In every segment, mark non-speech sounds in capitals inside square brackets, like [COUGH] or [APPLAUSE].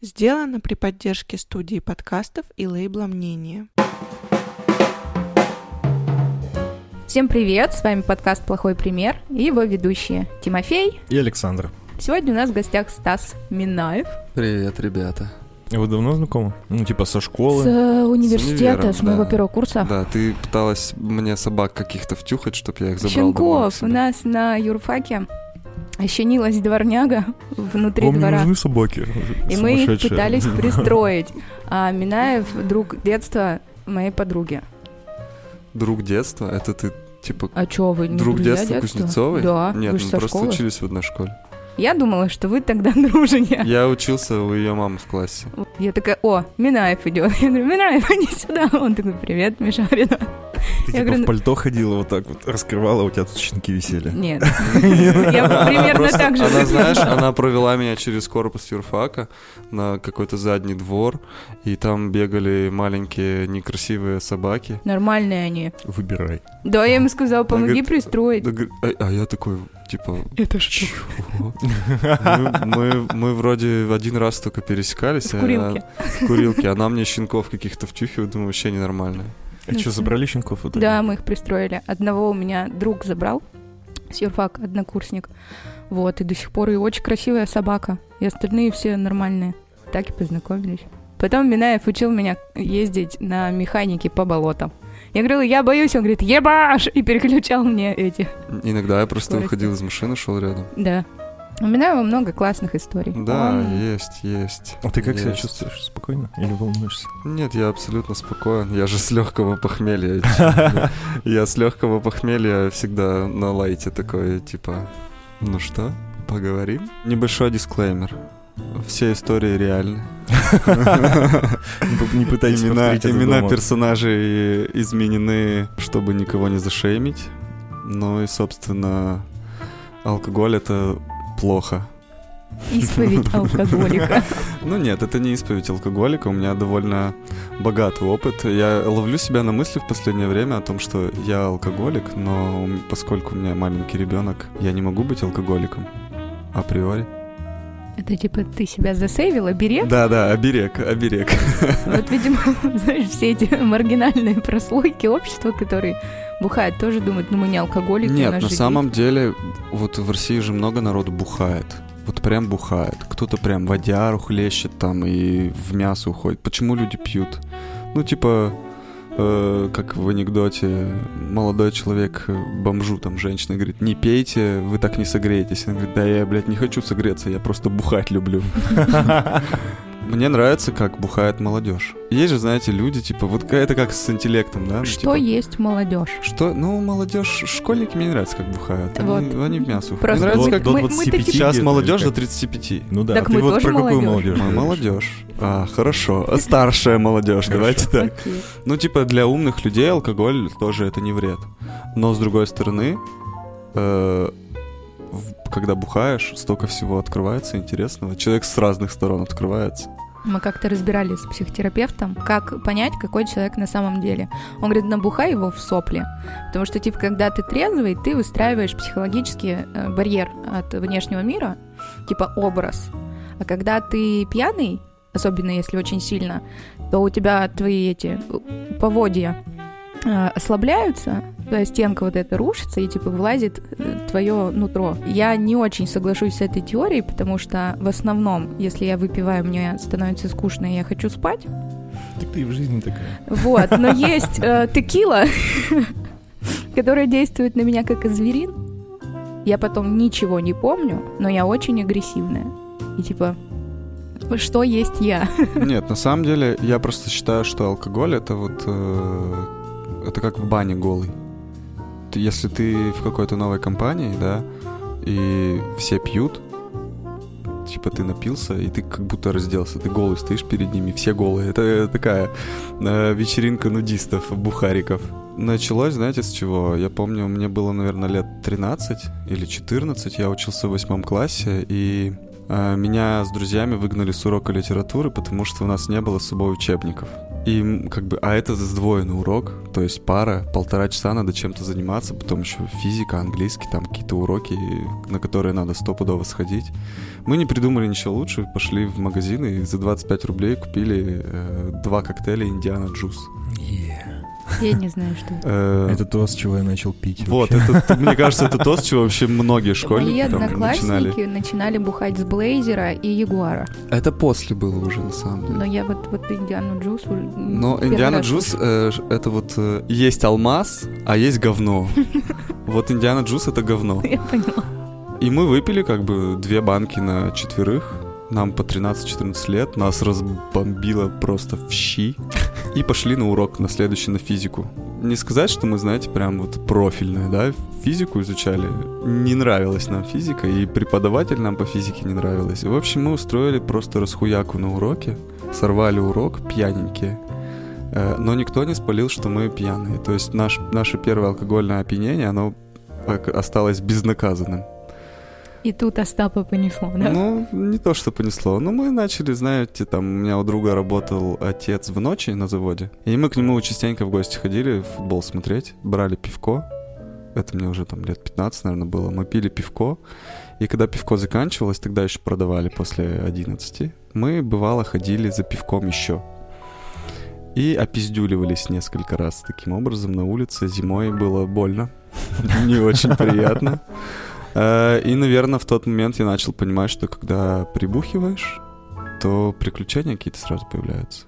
Сделано при поддержке студии подкастов и лейбла «Мнение». Всем привет! С вами подкаст «Плохой пример» и его ведущие Тимофей и Александр. Сегодня у нас в гостях Стас Минаев. Привет, ребята. Вы давно знакомы? Ну, типа со школы? С э, университета, универом, с моего да. первого курса. Да, ты пыталась мне собак каких-то втюхать, чтобы я их забрал Щенков. У нас на юрфаке ощенилась дворняга [LAUGHS] внутри Вам не двора. нужны собаки? И мы их пытались [LAUGHS] пристроить. А Минаев — друг детства моей подруги. Друг детства? Это ты, типа, А чё, вы не друг друзья детства Кузнецовой? Да, Нет, вы мы просто школы. учились в одной школе. Я думала, что вы тогда [LAUGHS] дружите. Я учился у ее мамы в классе. Я такая, о, Минаев идет. Я говорю, Минаев, [LAUGHS] иди сюда. Он такой, привет, Мишарина. Ты Я типа говорю, в пальто ходила вот так вот, раскрывала, у тебя тут щенки висели. Нет. [LAUGHS] Я примерно так же. Она, знаешь, она провела меня через корпус юрфака на какой-то задний двор, и там бегали маленькие некрасивые собаки. Нормальные они. Выбирай. Да, я ему сказала, помоги пристроить. А, а я такой, типа, Это что? Чего? Мы, мы, мы вроде один раз только пересекались. В курилке. а- в курилке. Она мне щенков каких-то втюхивает, думаю, вообще ненормально. А что, забрали щенков? в итоге? Да, мы их пристроили. Одного у меня друг забрал, с юрфак, однокурсник. Вот, и до сих пор и очень красивая собака. И остальные все нормальные. Так и познакомились. Потом Минаев учил меня ездить на механике по болотам. Я говорила, я боюсь, он говорит, ебаш! И переключал мне эти. Иногда я просто Скорости. выходил из машины, шел рядом. Да. У Минаева много классных историй. Да, Он- есть, есть. А ты как себя есть. чувствуешь? Спокойно? Или волнуешься? Нет, я абсолютно спокоен. Я же с легкого похмелья. [LAUGHS] Я с легкого похмелья всегда на лайте такой, типа, ну что, поговорим? Небольшой дисклеймер. Все истории реальны. [LAUGHS] Не пытайтесь Имена, имена персонажей изменены, чтобы никого не зашеймить. Ну и, собственно, алкоголь это плохо. Исповедь [LAUGHS] алкоголика. Ну нет, это не исповедь алкоголика, у меня довольно богатый опыт. Я ловлю себя на мысли в последнее время о том, что я алкоголик, но поскольку у меня маленький ребенок, я не могу быть алкоголиком априори. Это типа ты себя засейвила, берег? Да, да, оберег, оберег. [LAUGHS] Вот, видимо, [LAUGHS] знаешь, все эти маргинальные прослойки общества, которые бухают, тоже думают, ну мы не алкоголики, Нет, на самом деле, вот в России же много народу бухает. Вот прям бухает. Кто-то прям водяру хлещет там и в мясо уходит. Почему люди пьют? Ну, типа, э, как в анекдоте, молодой человек э, бомжу, там, женщина говорит, не пейте, вы так не согреетесь. Она говорит, да я, блядь, не хочу согреться, я просто бухать люблю. [LAUGHS] Мне нравится, как бухает молодежь. Есть же, знаете, люди, типа, вот это как с интеллектом, да? ну, Что типа, есть молодежь? что? Ну, молодежь, школьники мне не нравится, как бухают. Они, Вот. они в мясо. уходят. Просто Мне нравится, мы- как До мы- мы 25 такие- сейчас молодежь до как? 35. Ну да, Так ты мы вот тоже про какую молодежь. молодежь? Мы. А, хорошо. Старшая молодежь, давайте так. Ну, типа, для умных людей алкоголь тоже это не вред. Но, с другой стороны, э, когда бухаешь, столько всего открывается интересного. Человек с разных сторон открывается. Мы как-то разбирались с психотерапевтом, как понять, какой человек на самом деле. Он говорит, набухай его в сопли. Потому что, типа, когда ты трезвый, ты выстраиваешь психологический э, барьер от внешнего мира, типа образ. А когда ты пьяный, особенно если очень сильно, то у тебя твои эти э, поводья э, ослабляются, стенка вот эта рушится, и типа вылазит э, твое нутро. Я не очень соглашусь с этой теорией, потому что в основном, если я выпиваю, мне становится скучно, и я хочу спать. Так ты и в жизни такая. Вот, но [LAUGHS] есть э, текила, [LAUGHS] которая действует на меня как зверин. Я потом ничего не помню, но я очень агрессивная. И типа, что есть я? [LAUGHS] Нет, на самом деле, я просто считаю, что алкоголь это вот... э, это как в бане голый. Если ты в какой-то новой компании, да, и все пьют, типа ты напился, и ты как будто разделся, ты голый стоишь перед ними, все голые. Это такая э, вечеринка нудистов, бухариков. Началось, знаете, с чего? Я помню, мне было, наверное, лет 13 или 14, я учился в восьмом классе, и э, меня с друзьями выгнали с урока литературы, потому что у нас не было с собой учебников. И как бы, а это сдвоенный урок, то есть пара, полтора часа надо чем-то заниматься, потом еще физика, английский, там какие-то уроки, на которые надо стопудово сходить. Мы не придумали ничего лучше, пошли в магазин и за 25 рублей купили э, два коктейля Индиана Джус. Я не знаю, что это. Э, Это то, с чего я начал пить. Вот, это, мне кажется, это то, с чего вообще многие [LAUGHS] школьники Мои одноклассники начинали. начинали бухать с Блейзера и Ягуара. Это после было уже, на самом деле. Но я вот, вот Индиану Джус... уже Но Индиана Джус это вот э, есть алмаз, а есть говно. [LAUGHS] Вот Индиана Джус это говно. [LAUGHS] Я поняла. И мы выпили как бы две банки на четверых. Нам по 13-14 лет, нас разбомбило просто в щи. И пошли на урок на следующий на физику. Не сказать, что мы, знаете, прям вот профильное, да, физику изучали. Не нравилась нам физика, и преподаватель нам по физике не нравилась. В общем, мы устроили просто расхуяку на уроке, сорвали урок пьяненькие. Э, Но никто не спалил, что мы пьяные. То есть наш, наше первое алкогольное опьянение, оно ок- осталось безнаказанным. И тут Остапа понесло, да? Ну, не то, что понесло. Но мы начали, знаете, там у меня у друга работал отец в ночи на заводе. И мы к нему частенько в гости ходили футбол смотреть, брали пивко. Это мне уже там лет 15, наверное, было. Мы пили пивко. И когда пивко заканчивалось, тогда еще продавали после 11, мы, бывало, ходили за пивком еще. И опиздюливались несколько раз таким образом на улице. Зимой было больно. [LAUGHS] Не очень приятно. Э, И, наверное, в тот момент я начал понимать, что когда прибухиваешь, то приключения какие-то сразу появляются.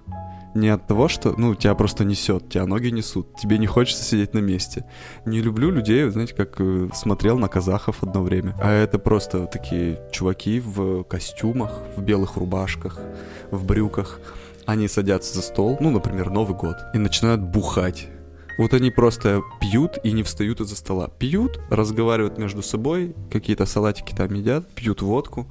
Не от того, что, ну, тебя просто несет, тебя ноги несут, тебе не хочется сидеть на месте. Не люблю людей, знаете, как э, смотрел на казахов одно время. А это просто такие чуваки в костюмах, в белых рубашках, в брюках. Они садятся за стол, ну, например, Новый год, и начинают бухать. Вот они просто пьют и не встают из-за стола. Пьют, разговаривают между собой, какие-то салатики там едят, пьют водку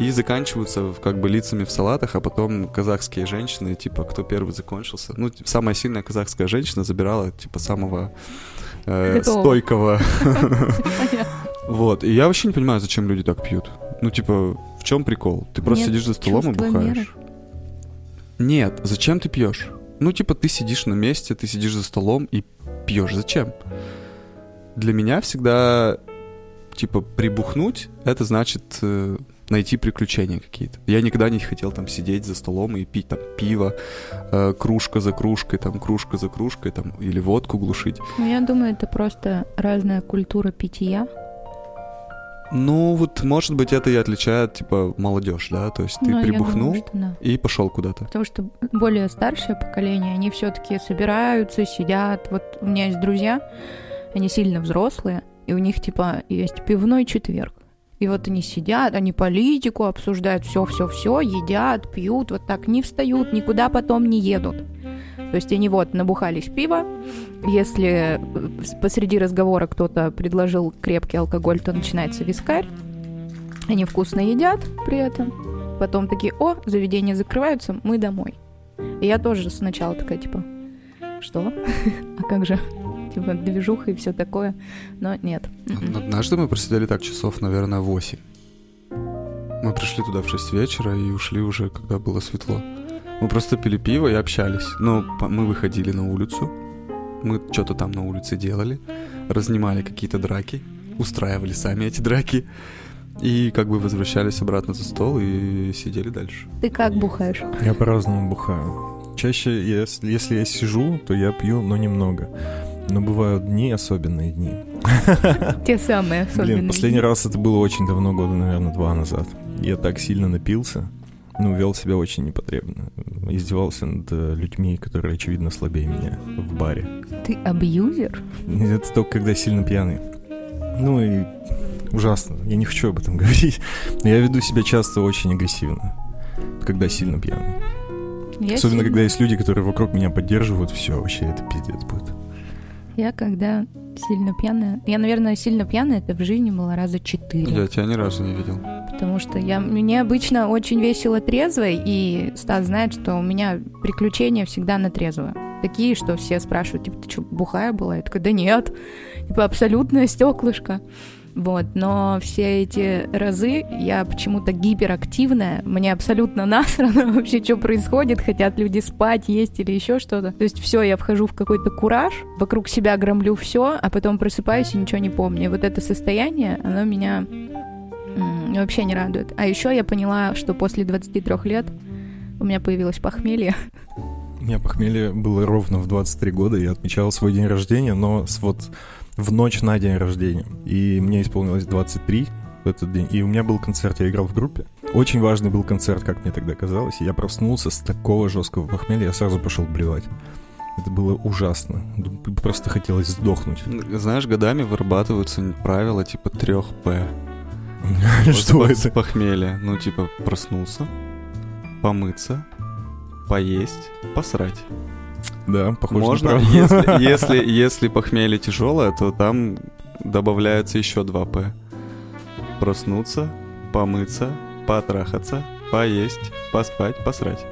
и заканчиваются как бы лицами в салатах, а потом казахские женщины, типа, кто первый закончился. Ну, типа, самая сильная казахская женщина забирала, типа, самого э, стойкого. Вот. И я вообще не понимаю, зачем люди так пьют. Ну, типа, в чем прикол? Ты просто сидишь за столом и бухаешь. Нет, зачем ты пьешь? Ну, типа, ты сидишь на месте, ты сидишь за столом и пьешь. Зачем? Для меня всегда, типа, прибухнуть, это значит э, найти приключения какие-то. Я никогда не хотел там сидеть за столом и пить там пиво, э, кружка за кружкой, там, кружка за кружкой, там, или водку глушить. Ну, я думаю, это просто разная культура питья. Ну, вот, может быть, это и отличает, типа, молодежь, да? То есть ты я прибухнул думаю, что да. и пошел куда-то. Потому что более старшее поколение, они все-таки собираются, сидят. Вот у меня есть друзья, они сильно взрослые, и у них типа есть пивной четверг. И вот они сидят, они политику обсуждают, все, все, все, едят, пьют, вот так не встают, никуда потом не едут. То есть они вот набухались пива, если э, посреди разговора кто-то предложил крепкий алкоголь, то начинается вискарь. Они вкусно едят при этом. Потом такие, о, заведения закрываются, мы домой. И я тоже сначала такая, типа, что? [LAUGHS] А как же? Типа, движуха и все такое. Но нет. Однажды мы просидели так часов, наверное, 8. Мы пришли туда в 6 вечера и ушли уже, когда было светло. Мы просто пили пиво и общались. Ну, по- мы выходили на улицу, мы что-то там на улице делали, разнимали какие-то драки, устраивали сами эти драки. И как бы возвращались обратно за стол и сидели дальше. Ты как бухаешь? Я по-разному бухаю. Чаще, если, если я сижу, то я пью, но немного. Но бывают дни, особенные дни. [LAUGHS] Те самые особенные. Блин, последний раз это было очень давно, года, наверное, два назад. Я так сильно напился, ну, вел себя очень непотребно. Издевался над э, людьми, которые, очевидно, слабее меня в баре. Ты абьюзер? Это только когда сильно пьяный. Ну и ужасно. Я не хочу об этом [LAUGHS] говорить. Но я веду себя часто очень агрессивно, когда сильно пьяный. Я Особенно, сильно- когда есть люди, которые вокруг меня поддерживают, все, вообще это пиздец будет. Я когда сильно пьяная... Я, наверное, сильно пьяная, это в жизни было раза четыре. Я тебя ни разу не видел. Потому что я, мне обычно очень весело трезвой, и Стас знает, что у меня приключения всегда на трезво. Такие, что все спрашивают, типа, ты что, бухая была? Я такая, да нет. Типа, абсолютное стеклышко. Вот, но все эти разы я почему-то гиперактивная, мне абсолютно [LAUGHS] насрано вообще, что происходит, хотят люди спать, есть или еще что-то. То есть все, я вхожу в какой-то кураж, вокруг себя громлю все, а потом просыпаюсь и ничего не помню. И вот это состояние, оно меня вообще не радует. А еще я поняла, что после 23 лет у меня появилось похмелье. У меня похмелье было ровно в 23 года, я отмечал свой день рождения, но с вот в ночь на день рождения. И мне исполнилось 23 в этот день. И у меня был концерт, я играл в группе. Очень важный был концерт, как мне тогда казалось. И я проснулся с такого жесткого похмелья, я сразу пошел блевать. Это было ужасно. Просто хотелось сдохнуть. Знаешь, годами вырабатываются правила типа 3 П. Что это? Похмелье. Ну, типа, проснулся, помыться, поесть, посрать. Да, похоже Можно, на если, [LAUGHS] если, если похмелье тяжелое, то там добавляется еще 2 П. Проснуться, помыться, потрахаться, поесть, поспать, посрать.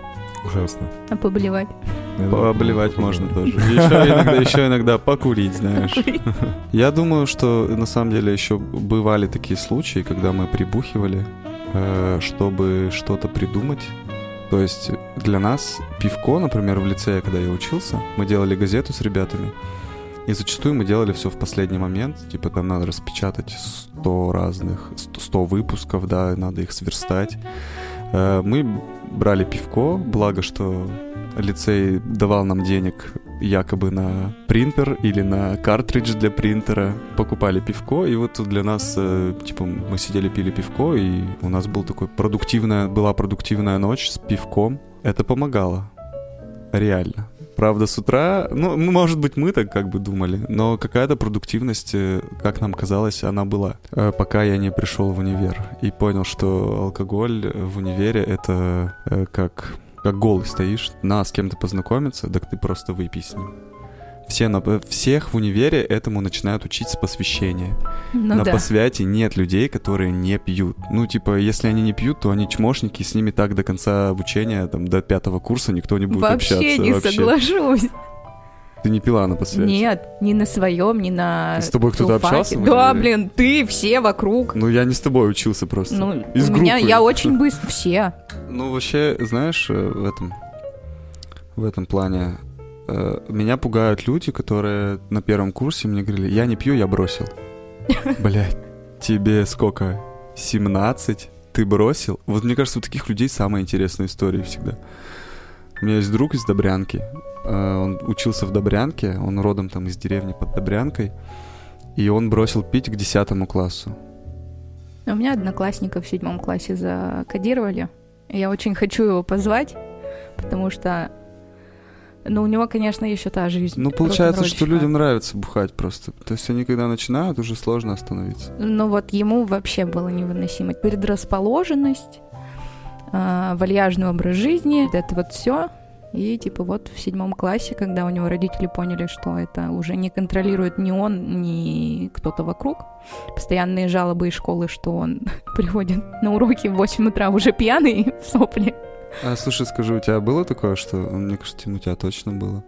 Ужасно. А Пообливать думаю, можно тоже. Еще иногда, еще иногда покурить, знаешь. Я думаю, что на самом деле еще бывали такие случаи, когда мы прибухивали, э, чтобы что-то придумать. То есть для нас пивко, например, в лицее, когда я учился, мы делали газету с ребятами, и зачастую мы делали все в последний момент. Типа там надо распечатать 100 разных, 100 выпусков, да, надо их сверстать. Э, Мы брали пивко, благо, что лицей давал нам денег якобы на принтер или на картридж для принтера. Покупали пивко, и вот для нас, э, типа, мы сидели, пили пивко, и у нас был такой продуктивная, была продуктивная ночь с пивком. Это помогало. Реально. Правда, с утра, ну, может быть, мы так как бы думали, но какая-то продуктивность, э, как нам казалось, она была. Э, Пока я не пришел в универ и понял, что алкоголь в универе это э, как, как голый стоишь, на с кем-то познакомиться, так ты просто выпей с ним. Все на, всех в универе этому начинают учить с посвящения. Ну на да. посвяте нет людей, которые не пьют. Ну, типа, если они не пьют, то они чмошники, с ними так до конца обучения, там, до пятого курса никто не будет Вообще общаться. не вообще. соглашусь. Ты не пила на посвяте? Нет, ни на своем, ни на С тобой кто-то общался Да, блин, ты, все вокруг. Ну, я не с тобой учился просто. Ну, Из у меня, группы. я очень быстро, все. Ну, вообще, знаешь, э, в этом, в этом плане меня пугают люди, которые на первом курсе мне говорили, я не пью, я бросил. [LAUGHS] Блять, тебе сколько? 17? Ты бросил? Вот мне кажется, у таких людей самые интересные истории всегда. У меня есть друг из Добрянки. э, Он учился в Добрянке, он родом там из деревни под Добрянкой. И он бросил пить к 10 классу. У меня одноклассника в седьмом классе закодировали. Я очень хочу его позвать, потому что, ну, у него, конечно, еще та жизнь. Ну, получается, что людям нравится бухать просто. То есть они когда начинают, уже сложно остановиться. Ну, вот ему вообще было невыносимо. Предрасположенность, а, вальяжный образ жизни, вот это вот все. И типа вот в седьмом классе, когда у него родители поняли, что это уже не контролирует ни он, ни кто-то вокруг, постоянные жалобы из школы, что он [LAUGHS] приходит на уроки в 8 утра уже пьяный [LAUGHS] в сопли. А, слушай, скажи, у тебя было такое, что, мне кажется, у тебя точно было?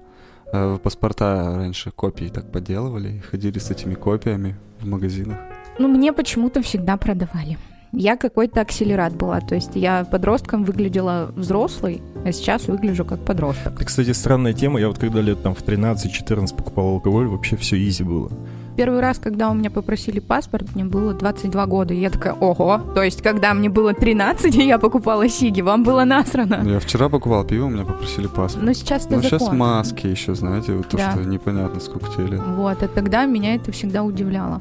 А, паспорта раньше копии так поделывали и ходили с этими копиями в магазинах. Ну, мне почему-то всегда продавали. Я какой-то акселерат была, то есть я подростком выглядела взрослой, а сейчас выгляжу как подросток. Это, кстати, странная тема. Я вот когда лет там в 13-14 покупал алкоголь, вообще все изи было. Первый раз, когда у меня попросили паспорт, мне было 22 года. И я такая, ого, то есть, когда мне было 13, и [LAUGHS] я покупала сиги, вам было насрано. Я вчера покупал пиво, у меня попросили паспорт. Но сейчас это Ну, сейчас закон. маски еще, знаете, вот то, Да. что непонятно, сколько тебе лет. Вот, а тогда меня это всегда удивляло.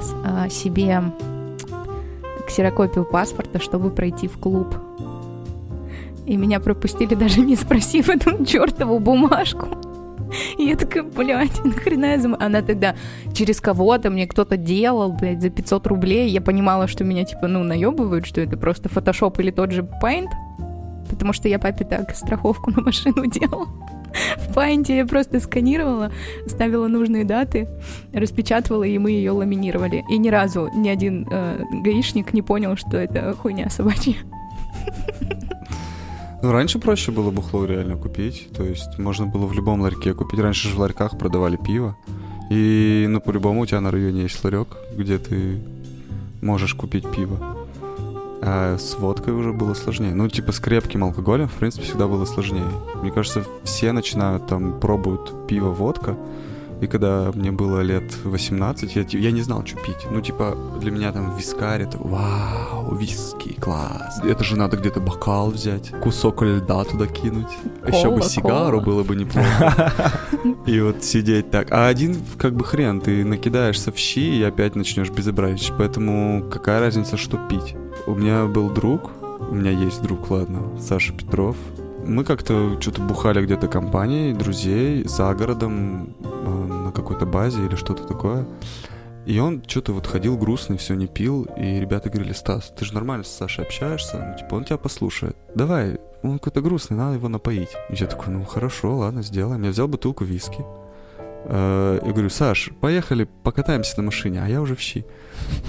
С- а, себе ксерокопию паспорта, чтобы пройти в клуб. И меня пропустили, [LAUGHS] даже не спросив эту чертову бумажку. И [LAUGHS] я такая, блядь, [LAUGHS] нахрена я зам... Она тогда через кого-то мне кто-то делал, блядь, за 500 рублей. Я понимала, что меня, типа, ну, наебывают, что это просто фотошоп или тот же Paint. Потому что я папе так страховку [LAUGHS] на машину делала. В Paint я просто сканировала, ставила нужные даты, распечатывала, и мы ее ламинировали. И ни разу ни один э, гаишник не понял, что это хуйня собачья. Ну, раньше проще было бухло реально купить. То есть можно было в любом ларьке купить. Раньше же в ларьках продавали пиво. И, ну, по-любому у тебя на районе есть ларек, где ты можешь купить пиво. А с водкой уже было сложнее. Ну, типа с крепким алкоголем, в принципе, всегда было сложнее. Мне кажется, все начинают там, пробуют пиво, водка, и когда мне было лет 18, я, я не знал, что пить. Ну, типа, для меня там вискарь, это вау, виски, класс. Это же надо где-то бокал взять, кусок льда туда кинуть. Кола, Еще бы сигару кола. было бы неплохо. И вот сидеть так. А один, как бы хрен, ты накидаешься в щи и опять начнешь безобразничать. Поэтому какая разница, что пить? У меня был друг, у меня есть друг, ладно, Саша Петров. Мы как-то что-то бухали где-то компанией, друзей, за городом, э, на какой-то базе или что-то такое. И он что-то вот ходил грустный, все не пил, и ребята говорили, Стас, ты же нормально с Сашей общаешься, ну, типа, он тебя послушает. Давай, он какой-то грустный, надо его напоить. И я такой, ну, хорошо, ладно, сделаем. Я взял бутылку виски. Э, И говорю, Саш, поехали покатаемся на машине, а я уже в щи.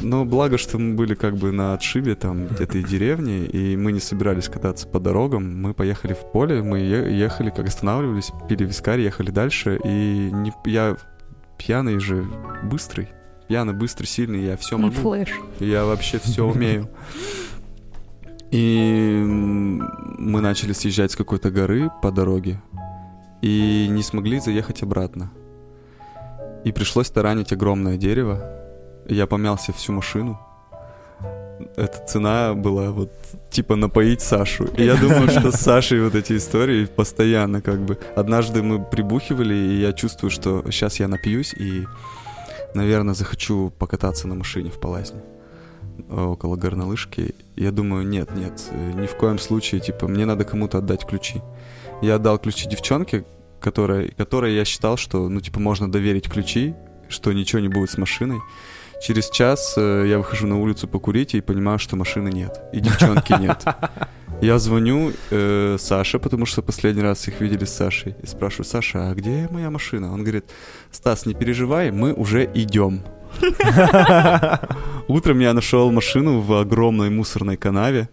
Но благо, что мы были как бы на отшибе там этой деревни, и мы не собирались кататься по дорогам. Мы поехали в поле, мы ехали, как останавливались, пили вискарь, ехали дальше. И не, я пьяный же, быстрый. Пьяный, быстрый, сильный, я все могу. Flash. Я вообще все умею. И мы начали съезжать с какой-то горы по дороге и не смогли заехать обратно. И пришлось таранить огромное дерево. Я помялся всю машину. Эта цена была вот типа напоить Сашу. И я думаю, что с Сашей вот эти истории постоянно как бы. Однажды мы прибухивали, и я чувствую, что сейчас я напьюсь и, наверное, захочу покататься на машине в Палазне э, около горнолыжки. Я думаю, нет, нет, э, ни в коем случае, типа, мне надо кому-то отдать ключи. Я отдал ключи девчонке, которой, которой я считал, что, ну, типа, можно доверить ключи, что ничего не будет с машиной. Через час э, я выхожу на улицу покурить и понимаю, что машины нет. И девчонки нет. [LAUGHS] Я звоню э, Саше, потому что последний раз их видели с Сашей. И спрашиваю, Саша, а где моя машина? Он говорит, Стас, не переживай, мы уже идем. [LAUGHS] Утром я нашел машину в огромной мусорной канаве,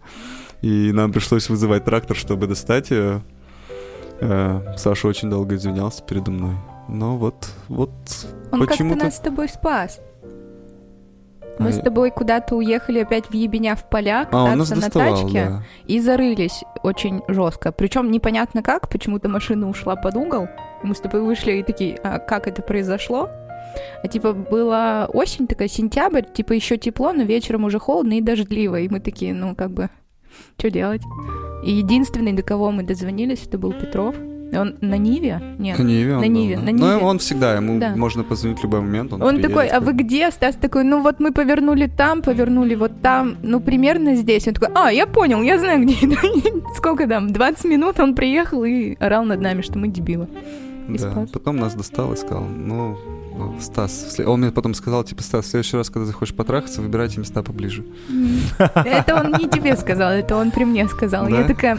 и нам пришлось вызывать трактор, чтобы достать ее. Э, Саша очень долго извинялся передо мной. Но вот, вот Он как-то почему-то... нас с тобой спас. Мы А, с тобой куда-то уехали опять в ебеня в поля, А, кататься на доставал, тачке да. и зарылись очень жестко. Причем непонятно как, почему-то машина ушла под угол. Мы с тобой вышли и такие, а как это произошло? А типа была осень, такая сентябрь, типа еще тепло, но вечером уже холодно и дождливо. И мы такие, ну как бы, что делать? И единственный, до кого мы дозвонились, это был Петров. Он на Ниве? Нет. На Ниве он На был, Ниве, да. на Но Ниве. он всегда, ему Да. можно позвонить в любой момент. Он, Он приедет, такой, а вы где? Стас такой, ну вот мы повернули там, повернули вот там, ну примерно здесь. Он такой, а, я понял, я знаю где. [LAUGHS] Сколько там, 20 минут он приехал и орал над нами, что мы дебилы. и Да, спас. потом нас достал и сказал, ну, ну, Стас, в след- он мне потом сказал, типа, Стас, в следующий раз, когда захочешь потрахаться, выбирайте места поближе. Это он не тебе сказал, это он при мне сказал. Я такая,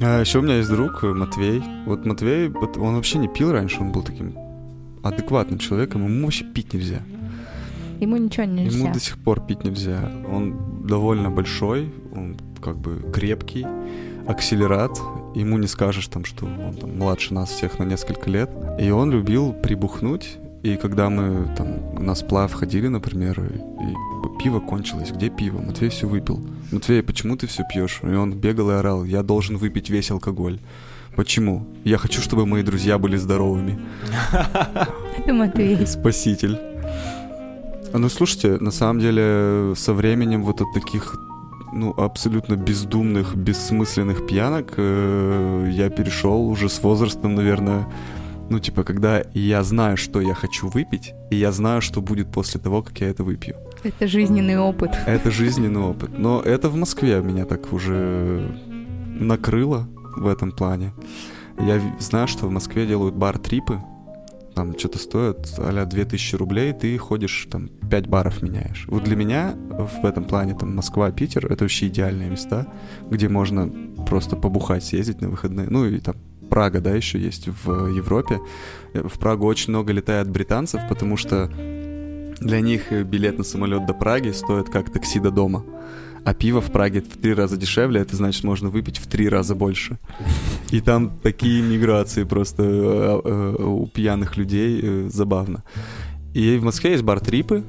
А еще у меня есть друг э, Матвей. Вот Матвей, он вообще не пил раньше, он был таким адекватным человеком, ему вообще пить нельзя. ему ничего нельзя. Ему до сих пор пить нельзя. Он довольно большой, он как бы крепкий, акселерат. Ему не скажешь там, что он там младше нас всех на несколько лет. И он любил прибухнуть. И когда мы там на сплав ходили, например, и, и пиво кончилось, где пиво? Матвей все выпил. Матвей, почему ты все пьешь? И он бегал и орал, я должен выпить весь алкоголь. Почему? Я хочу, чтобы мои друзья были здоровыми. Это Матвей. Спаситель. Ну, слушайте, на самом деле, со временем вот от таких, ну, абсолютно бездумных, бессмысленных пьянок э, я перешел уже с возрастом, наверное, ну, типа, когда я знаю, что я хочу выпить, и я знаю, что будет после того, как я это выпью. Это жизненный опыт. Это жизненный опыт. Но это в Москве меня так уже накрыло в этом плане. Я знаю, что в Москве делают бар-трипы. Там что-то стоит а 2000 рублей, ты ходишь, там, 5 баров меняешь. Вот для меня в этом плане, там, Москва, Питер — это вообще идеальные места, где можно просто побухать, съездить на выходные. Ну и там Прага, да, еще есть в Европе. В Прагу очень много летает британцев, потому что для них билет на самолет до Праги стоит как такси до дома. А пиво в Праге в три раза дешевле, это значит, можно выпить в три раза больше. И там такие миграции просто э, э, у пьяных людей э, забавно. И в Москве есть бар Трипы,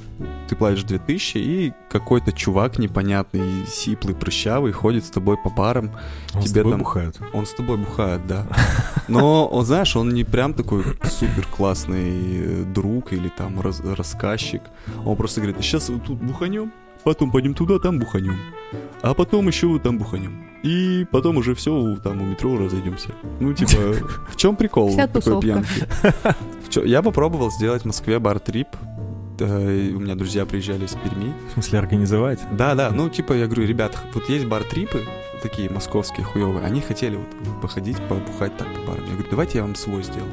ты платишь 2000, и какой-то чувак непонятный, сиплый, прыщавый ходит с тобой по барам. Он с тебе тобой там- бухает. Он с тобой бухает, да. Но, он, знаешь, он не прям такой супер классный друг или там раз- рассказчик. Он просто говорит, сейчас вот тут буханем, потом пойдем туда, там буханем. А потом еще там буханем. И потом уже все, там у метро разойдемся. Ну, типа, [LAUGHS] в чем прикол Вся такой пьянки? [LAUGHS] Я попробовал сделать в Москве бар-трип. Э, У меня друзья приезжали из Перми. В смысле, организовать? Да, да, ну типа я говорю, ребят, вот есть бар-трипы, такие московские хуевые, они хотели вот походить, побухать так по барам. Я говорю, давайте я вам свой сделаю.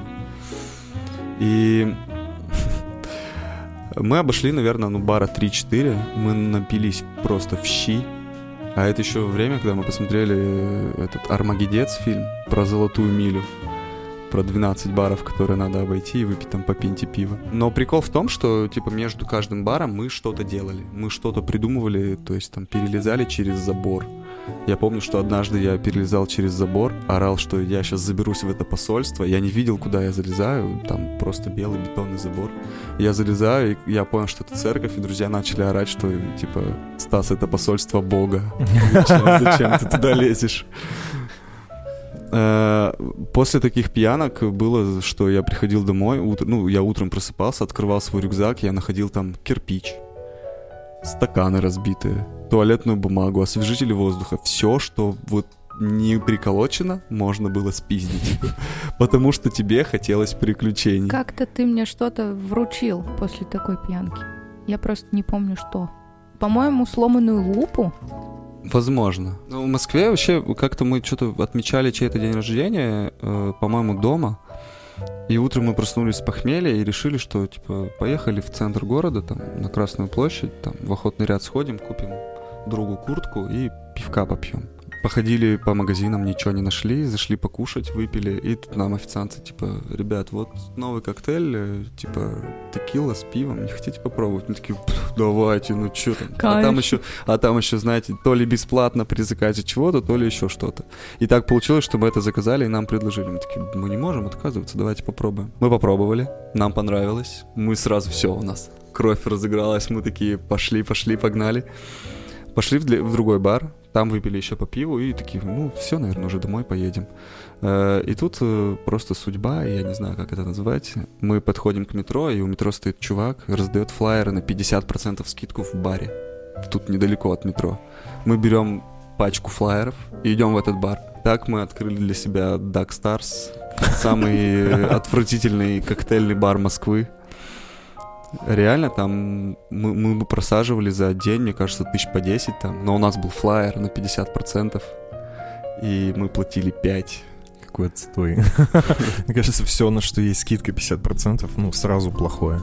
И мы обошли, наверное, ну бара 3-4, мы напились просто в щи. А это еще время, когда мы посмотрели э, этот Армагедец фильм про золотую милю. Про 12 баров, которые надо обойти и выпить там по пинте пива. Но прикол в том, что типа между каждым баром мы что-то делали. Мы что-то придумывали, то есть там перелезали через забор. Я помню, что однажды я перелезал через забор, орал, что я сейчас заберусь в это посольство. Я не видел, куда я залезаю, там просто белый бетонный забор. Я залезаю, и я понял, что это церковь, и друзья начали орать, что типа Стас, это посольство Бога. Зачем, зачем ты туда лезешь? Э, После таких пьянок было, что я приходил домой, ну, я утром просыпался, открывал свой рюкзак, я находил там кирпич, стаканы разбитые, туалетную бумагу, освежители воздуха, все, что вот не приколочено, можно было спиздить. [LAUGHS] Потому что тебе хотелось приключений. Как-то ты мне что-то вручил после такой пьянки. Я просто не помню, что. По-моему, сломанную лупу. Возможно. Ну, в Москве вообще как-то мы что-то отмечали чей-то день рождения, э, по-моему, дома. И утром мы проснулись с похмелья и решили, что, типа, поехали в центр города, там, на Красную площадь, там, в охотный ряд сходим, купим другу куртку и пивка попьем. Походили по магазинам, ничего не нашли, зашли покушать, выпили, и тут нам официанты, типа, ребят, вот новый коктейль, э, типа, текила с пивом, не хотите попробовать? Мы такие, «Пф, давайте, ну что там? А там еще а там еще, знаете, то ли бесплатно при заказе чего-то, то ли еще что-то. И так получилось, что мы это заказали и нам предложили. Мы такие, мы не можем отказываться, давайте попробуем. Мы попробовали, нам понравилось. Мы сразу все, у нас кровь разыгралась, мы такие, пошли, пошли, погнали. Пошли в, дли- в другой бар, там выпили еще по пиву и такие, ну, все, наверное, уже домой поедем. Э, И тут э, просто судьба, я не знаю, как это назвать. Мы подходим к метро, и у метро стоит чувак, раздает флаеры на 50% скидку в баре. Тут недалеко от метро. Мы берем пачку флаеров и идем в этот бар. Так мы открыли для себя Dark Stars, самый [LAUGHS] отвратительный коктейльный бар Москвы. Реально, там мы, мы бы просаживали за день, мне кажется, тысяч по 10 там, но у нас был флаер на 50%, и мы платили 5. Какой отстой. [LAUGHS] Мне кажется, все, на что есть скидка 50%, ну, сразу плохое.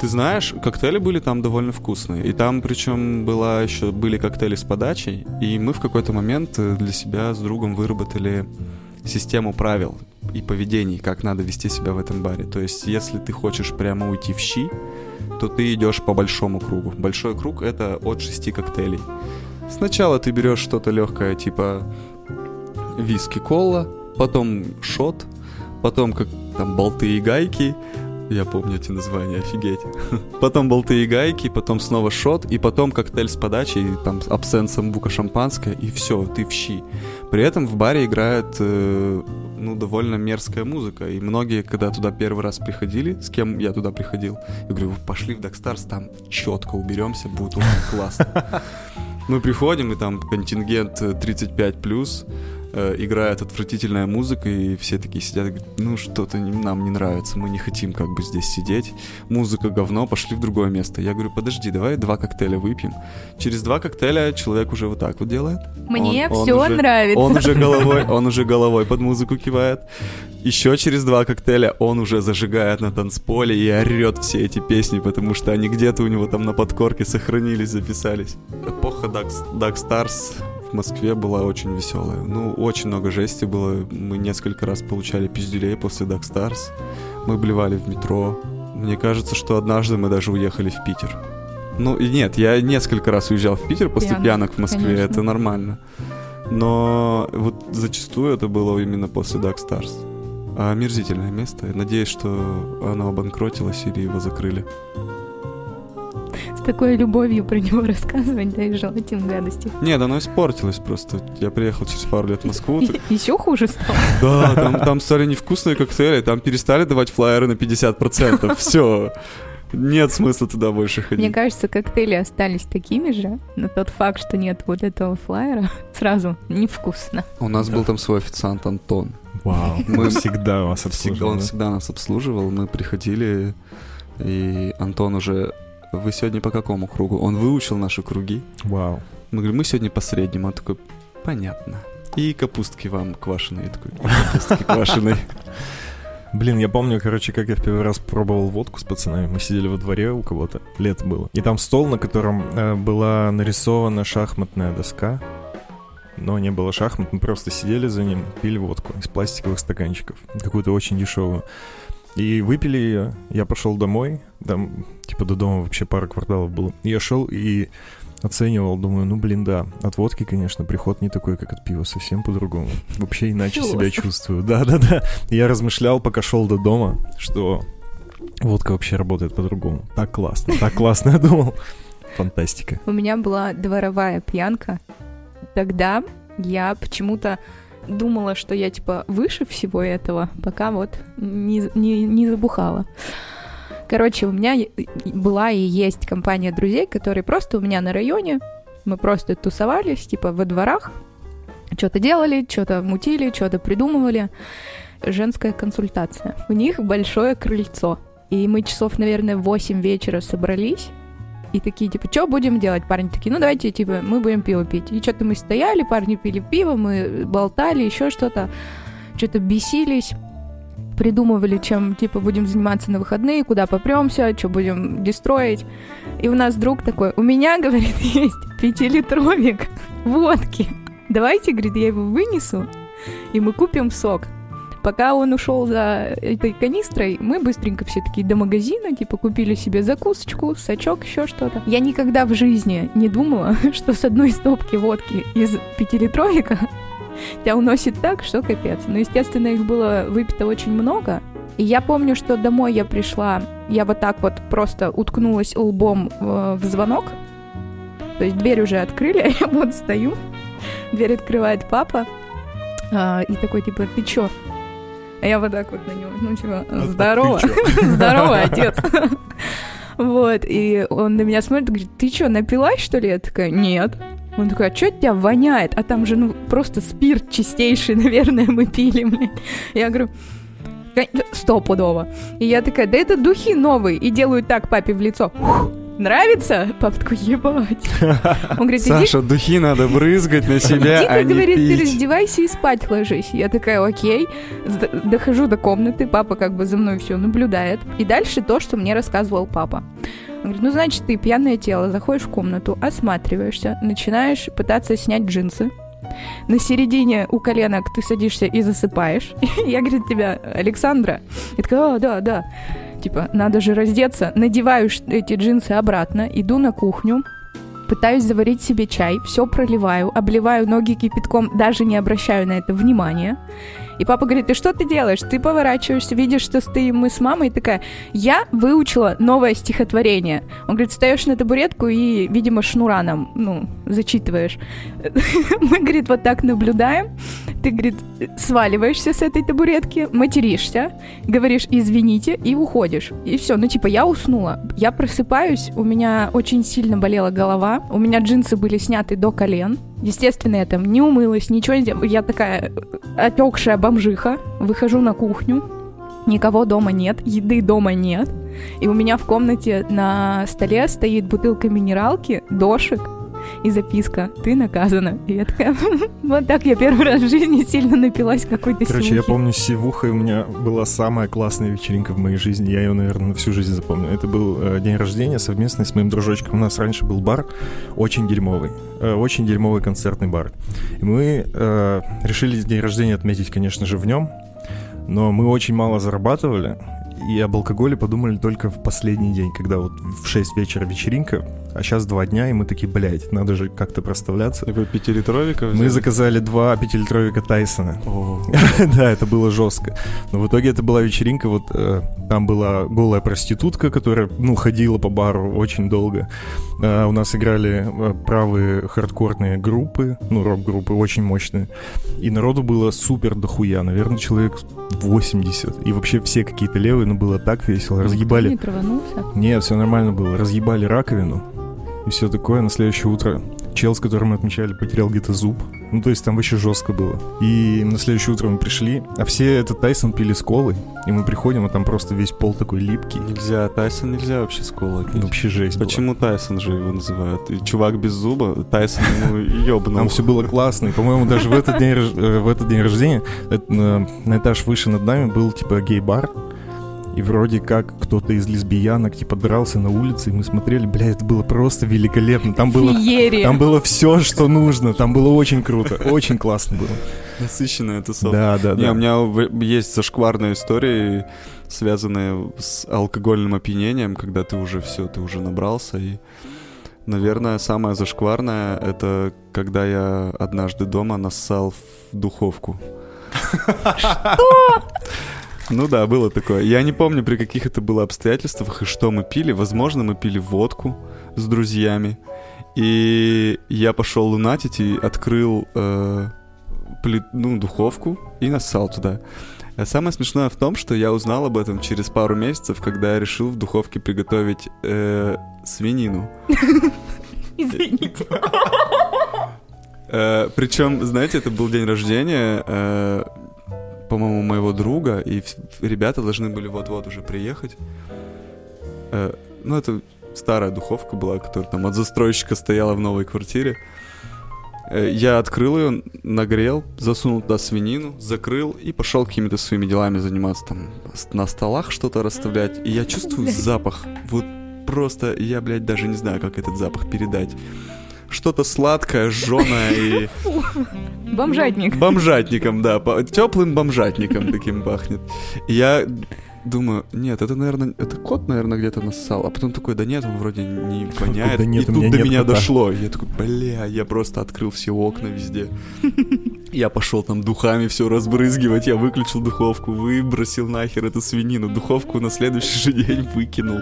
Ты знаешь, коктейли были там довольно вкусные. И там, причем, была еще были коктейли с подачей. И мы в какой-то момент э, для себя с другом выработали систему правил и поведений, как надо вести себя в этом баре. То есть, если ты хочешь прямо уйти в щи, то ты идешь по большому кругу. Большой круг это от шести коктейлей. Сначала ты берешь что-то легкое, типа виски кола, потом шот, потом как там болты и гайки. Я помню эти названия, офигеть. [LAUGHS] Потом болты и гайки, потом снова шот, и потом коктейль с подачей, там, с абсенсом бука шампанское, и все, ты в щи. При этом в баре играет, э, ну, довольно мерзкая музыка, и многие, когда туда первый раз приходили, с кем я туда приходил, я говорю, «Вы пошли в Darkstars, там четко уберемся, будет очень классно. [LAUGHS] Мы приходим, и там контингент э, 35+, э, играет отвратительная музыка, и все такие сидят и говорят, ну что-то нам не нравится, мы не хотим как бы здесь сидеть, музыка говно, пошли в другое место. Я говорю, подожди, давай два коктейля выпьем. Через два коктейля человек уже вот так вот делает. Мне Он- он все уже- нравится. Он уже головой, он уже головой под музыку кивает. Еще через два коктейля он уже зажигает на танцполе и орет все эти песни, потому что они где-то у него там на подкорке сохранились, записались. Эпоха Dark, Dark Stars в Москве была очень веселая. Ну, очень много жести было. Мы несколько раз получали пиздюлей после Dark Stars. Мы блевали в метро. Мне кажется, что однажды мы даже уехали в Питер. Ну, и нет, я несколько раз уезжал в Питер после Пьяных, пьянок в Москве, конечно. это нормально. Но вот зачастую это было именно после Dark Stars. А омерзительное место. Надеюсь, что оно обанкротилось или его закрыли. С такой любовью про него [LAUGHS] рассказывать, да и желать им гадости. Нет, оно испортилось просто. Я приехал через пару лет в Москву. так- [LAUGHS] Еще хуже стало. [LAUGHS] Да, там, там стали невкусные коктейли, там перестали давать флайеры на 50%. Все. Нет смысла туда больше Мне ходить. кажется, коктейли остались такими же, но тот факт, что нет вот этого флайера, сразу невкусно. У нас был там свой официант Антон. Вау, Мы- всегда вас Всегда, он всегда нас обслуживал, мы приходили, и Антон уже... Вы сегодня по какому кругу? Он выучил наши круги. Вау. Мы говорим, мы сегодня по среднему. Он такой, понятно. И капустки вам квашеные. Я такой, «И капустки квашеные. [LAUGHS] Блин, я помню, короче, как я в первый раз пробовал водку с пацанами. Мы сидели во дворе у кого-то, лето было. И там стол, на котором э, была нарисована шахматная доска. Но не было шахмат, мы просто сидели за ним, пили водку из пластиковых стаканчиков. Какую-то очень дешевую. И выпили ее. Я пошел домой. Там, типа, до дома вообще пара кварталов было. Я шел и оценивал, думаю, ну, блин, да, от водки, конечно, приход не такой, как от пива, совсем по-другому. Вообще иначе себя Философ. чувствую. [LAUGHS] Да-да-да. Я размышлял, пока шел до дома, что водка вообще работает по-другому. Так классно, так классно, я думал. Фантастика. У меня была дворовая пьянка. Тогда я почему-то думала, что я типа выше всего этого, пока вот не, не, не забухала. Короче, у меня была и есть компания друзей, которые просто у меня на районе. Мы просто тусовались, типа, во дворах. Что-то делали, что-то мутили, что-то придумывали. Женская консультация. У них большое крыльцо. И мы часов, наверное, в 8 вечера собрались. И такие, типа, что будем делать? Парни такие, ну давайте, типа, мы будем пиво пить. И что-то мы стояли, парни пили пиво, мы болтали, еще что-то. Что-то бесились придумывали, чем, типа, будем заниматься на выходные, куда попремся, что будем дестроить. И у нас друг такой, у меня, [LAUGHS] говорит, есть пятилитровик водки. Давайте, говорит, я его вынесу, и мы купим сок. Пока он ушел за этой канистрой, мы быстренько все такие до магазина, типа, купили себе закусочку, сачок, еще что-то. Я никогда в жизни не думала, [LAUGHS] что с одной стопки водки из пятилитровика [LAUGHS] тебя уносит так, что капец. Но, естественно, их было выпито очень много. И я помню, что домой я пришла, я вот так вот просто уткнулась лбом э, в звонок. То есть дверь уже открыли, а [LAUGHS] я вот стою. Дверь открывает папа. а, и такой, типа, ты чё? А я вот так вот на него, ну, типа, здорово. [LAUGHS] Здорово, отец. Вот, и он на меня смотрит, говорит, ты что, напилась, что ли? Я такая, нет. Он такой, а что от тебя воняет? А там же, ну, просто спирт чистейший, [LAUGHS] наверное, мы пили, блин. Я говорю, «Кон- стопудово. И я такая, да это духи новые. И делаю так папе в лицо. «Ух, Нравится? Папа такой, ебать. [LAUGHS] Он говорит, Саша, духи надо брызгать на себя, а не говорит, ты раздевайся и спать ложись. Я такая, окей. Дохожу до комнаты, папа как бы за мной все наблюдает. И дальше то, что мне рассказывал папа. Он говорит, ну, значит, ты пьяное тело, заходишь в комнату, осматриваешься, начинаешь пытаться снять джинсы. На середине у коленок ты садишься и засыпаешь. [LAUGHS] Я, говорит, тебя, Александра. Я такая, а, да, да. Типа, надо же раздеться. Надеваю эти джинсы обратно, иду на кухню, пытаюсь заварить себе чай, все проливаю, обливаю ноги кипятком, даже не обращаю на это внимания. И папа говорит, ты что ты делаешь? Ты поворачиваешься, видишь, что стоим мы с мамой, и такая, я выучила новое стихотворение. Он говорит, встаешь на табуретку и, видимо, шнура нам, ну, зачитываешь. [LAUGHS] Мы, говорит, вот так наблюдаем. Ты, говорит, сваливаешься с этой табуретки, материшься, говоришь извините и уходишь. И все, ну типа я уснула. Я просыпаюсь, у меня очень сильно болела голова, у меня джинсы были сняты до колен. Естественно, я там не умылась, ничего не сделала. Я такая отекшая бомжиха. Выхожу на кухню, никого дома нет, еды дома нет. И у меня в комнате на столе стоит бутылка минералки, дошик и записка «Ты наказана». И я такая, [LAUGHS] вот так я первый раз в жизни сильно напилась какой-то Короче, я сивухи. помню, с Сивухой у меня была самая классная вечеринка в моей жизни. Я ее, наверное, на всю жизнь запомню. Это был э, день рождения совместный с моим дружочком. У нас раньше был бар очень дерьмовый. э, очень дерьмовый концертный бар. И мы э, решили день рождения отметить, конечно же, в нем. Но мы очень мало зарабатывали. И об алкоголе подумали только в последний день, когда вот в 6 вечера вечеринка, а сейчас два дня, и мы такие, блядь, надо же как-то проставляться. Вы пятилитровика взяли? Мы заказали два пятилитровика Тайсона. [LAUGHS] Да, это было жестко. Но в итоге это была вечеринка, вот э, там была голая проститутка, которая, ну, ходила по бару очень долго. Э, у нас играли э, правые хардкорные группы, ну, рок-группы очень мощные. И народу было супер дохуя, наверное, человек 80. И вообще все какие-то левые, но было так весело. Разъебали Не траванулся? нет, все нормально было. Разъебали раковину и все такое. На следующее утро чел, с которым мы отмечали, потерял где-то зуб. Ну, то есть там вообще жестко было. И на следующее утро мы пришли, а все этот Тайсон пили с колой. И мы приходим, а там просто весь пол такой липкий. нельзя, Тайсон нельзя вообще с колой пить. Ну, Вообще жесть была. Почему Тайсон же его называют? И чувак без зуба, Тайсон ему [LAUGHS] ёбнул. Там все было классно. И, по-моему, даже в этот день, э, в этот день рождения э, на этаж выше над нами был, типа, гей-бар. И вроде как кто-то из лесбиянок, типа, дрался на улице, и мы смотрели, бля, это было просто великолепно. Там было Феерия. Там было все, что нужно. Там было очень круто. Очень классно было. Насыщенная тусовка. Да, да, Не, да. у меня есть зашкварные истории, связанные с алкогольным опьянением, когда ты уже все, ты уже набрался. И, наверное, самое зашкварное — это когда я однажды дома нассал в духовку. Ну да, было такое. Я не помню, при каких это было обстоятельствах и что мы пили. Возможно, мы пили водку с друзьями. И я пошел лунатить и открыл э, плит- ну, духовку и нассал туда. А самое смешное в том, что я узнал об этом через пару месяцев, когда я решил в духовке приготовить э, свинину. [LAUGHS] Извините. причем, знаете, это был день рождения, э, по-моему, моего друга, и ребята должны были вот-вот уже приехать. Э, ну, это старая духовка была, которая там от застройщика стояла в новой квартире. Э, я открыл ее, нагрел, засунул туда свинину, закрыл и пошел какими-то своими делами заниматься, там, на столах что-то расставлять. И я чувствую запах. Вот просто я, блядь, даже не знаю, как этот запах передать. Что-то сладкое, жженое и... Бомжатник. Бомжатником, да, теплым бомжатником таким пахнет. Я думаю, нет, это, наверное, это кот, наверное, где-то нассал. А потом такой, да нет, он вроде не [LAUGHS] воняет. Да нет, и тут меня до нет меня кота. дошло. Я такой, бля, я просто открыл все окна везде. [LAUGHS] Я пошел там духами все разбрызгивать, я выключил духовку, выбросил нахер эту свинину, духовку на следующий же день выкинул.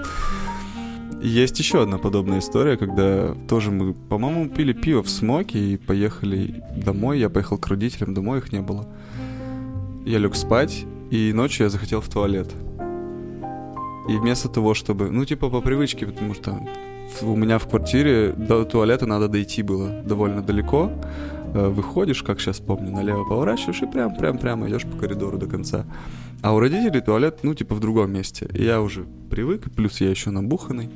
Есть еще одна подобная история, когда тоже мы, по-моему, пили пиво в смоке и поехали домой. Я поехал к родителям, домой их не было. Я лег спать, и ночью я захотел в туалет. И вместо того, чтобы, ну, типа по привычке, потому что у меня в квартире до туалета надо дойти было довольно далеко. Э, Выходишь, как сейчас помню, налево поворачиваешь и прям, прям, прям идешь по коридору до конца. А у родителей туалет, ну, типа в другом месте. Я уже привык, плюс я еще набуханный.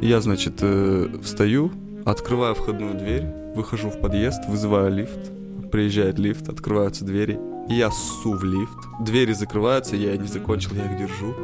Я, значит, э, встаю, открываю входную дверь, выхожу в подъезд, вызываю лифт. Приезжает лифт, открываются двери. Я ссу в лифт. Двери закрываются, я не закончил, я их держу.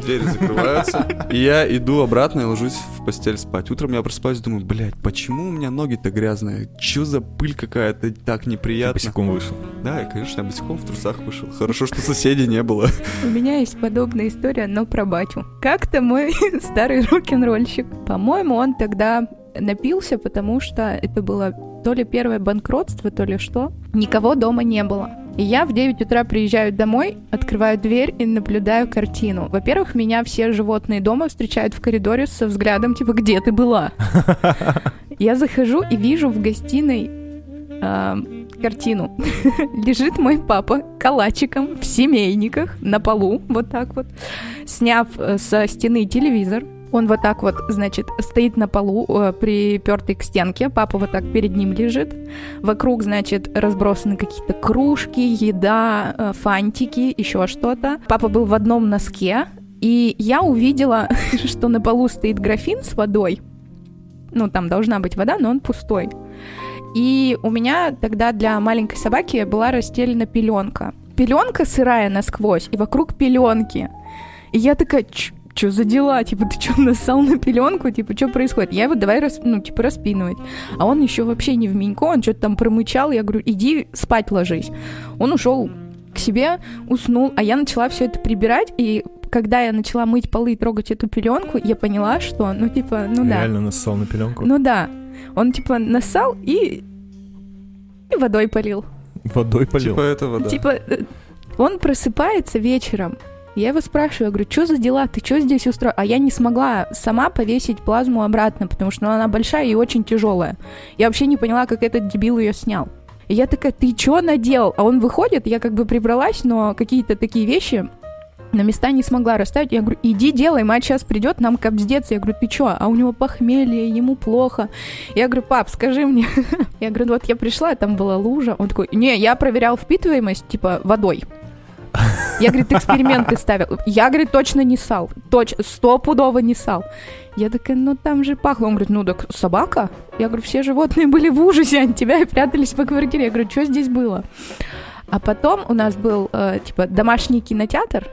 Двери закрываются. И я иду обратно и ложусь в постель спать. Утром я просыпаюсь и думаю, блядь, почему у меня ноги-то грязные? Чё за пыль какая-то, так неприятно. Босиком вышел. Да, и, конечно, я босиком в трусах вышел. Хорошо, что соседей не было. У меня есть подобная история, но про батю. Как-то мой [LAUGHS] старый рок-н-ролльщик, по-моему, он тогда напился, потому что это было то ли первое банкротство, то ли что. Никого дома не было. И я в 9 утра приезжаю домой, открываю дверь и наблюдаю картину. Во-первых, меня все животные дома встречают в коридоре со взглядом, типа, где ты была? [LAUGHS] Я захожу и вижу в гостиной а, картину. [LAUGHS] Лежит мой папа калачиком в семейниках на полу, вот так вот, сняв э, со стены телевизор. Он вот так вот, значит, стоит на полу, э, припертый к стенке. Папа вот так перед ним лежит. Вокруг, значит, разбросаны какие-то кружки, еда, э, фантики, еще что-то. Папа был в одном носке. И я увидела, [LAUGHS] что на полу стоит графин с водой. Ну, там должна быть вода, но он пустой. И у меня тогда для маленькой собаки была расстелена пеленка. Пеленка сырая насквозь, и вокруг пеленки. И я такая, что за дела? Типа, ты что, нассал на пеленку? Типа, что происходит? Я его давай, рас, ну, типа, распинывать. А он еще вообще не в Минько, он что-то там промычал. Я говорю, иди спать ложись. Он ушел к себе, уснул, а я начала все это прибирать, и когда я начала мыть полы и трогать эту пеленку, я поняла, что, ну, типа, ну да. Реально нассал на пеленку? Ну да. Он, типа, нассал и... и водой полил. Водой полил? Типа этого, да. Типа, э, он просыпается вечером, я его спрашиваю, я говорю, что за дела, ты что здесь устроил? А я не смогла сама повесить плазму обратно, потому что ну, она большая и очень тяжелая. Я вообще не поняла, как этот дебил ее снял. И я такая, ты что наделал? А он выходит, я как бы прибралась, но какие-то такие вещи на места не смогла расставить. Я говорю, иди делай, мать сейчас придет, нам капздец. Я говорю, ты чё? А у него похмелье, ему плохо. Я говорю, пап, скажи мне. [LAUGHS] я говорю, вот я пришла, там была лужа. Он такой, не, я проверял впитываемость, типа, водой. Я, говорит, эксперименты ставил. Я, говорит, точно не сал. Точно, стопудово не сал. Я такая, ну там же пахло. Он говорит, ну так собака. Я говорю, все животные были в ужасе от тебя и прятались по квартире. Я говорю, что здесь было? А потом у нас был, э, типа, домашний кинотеатр.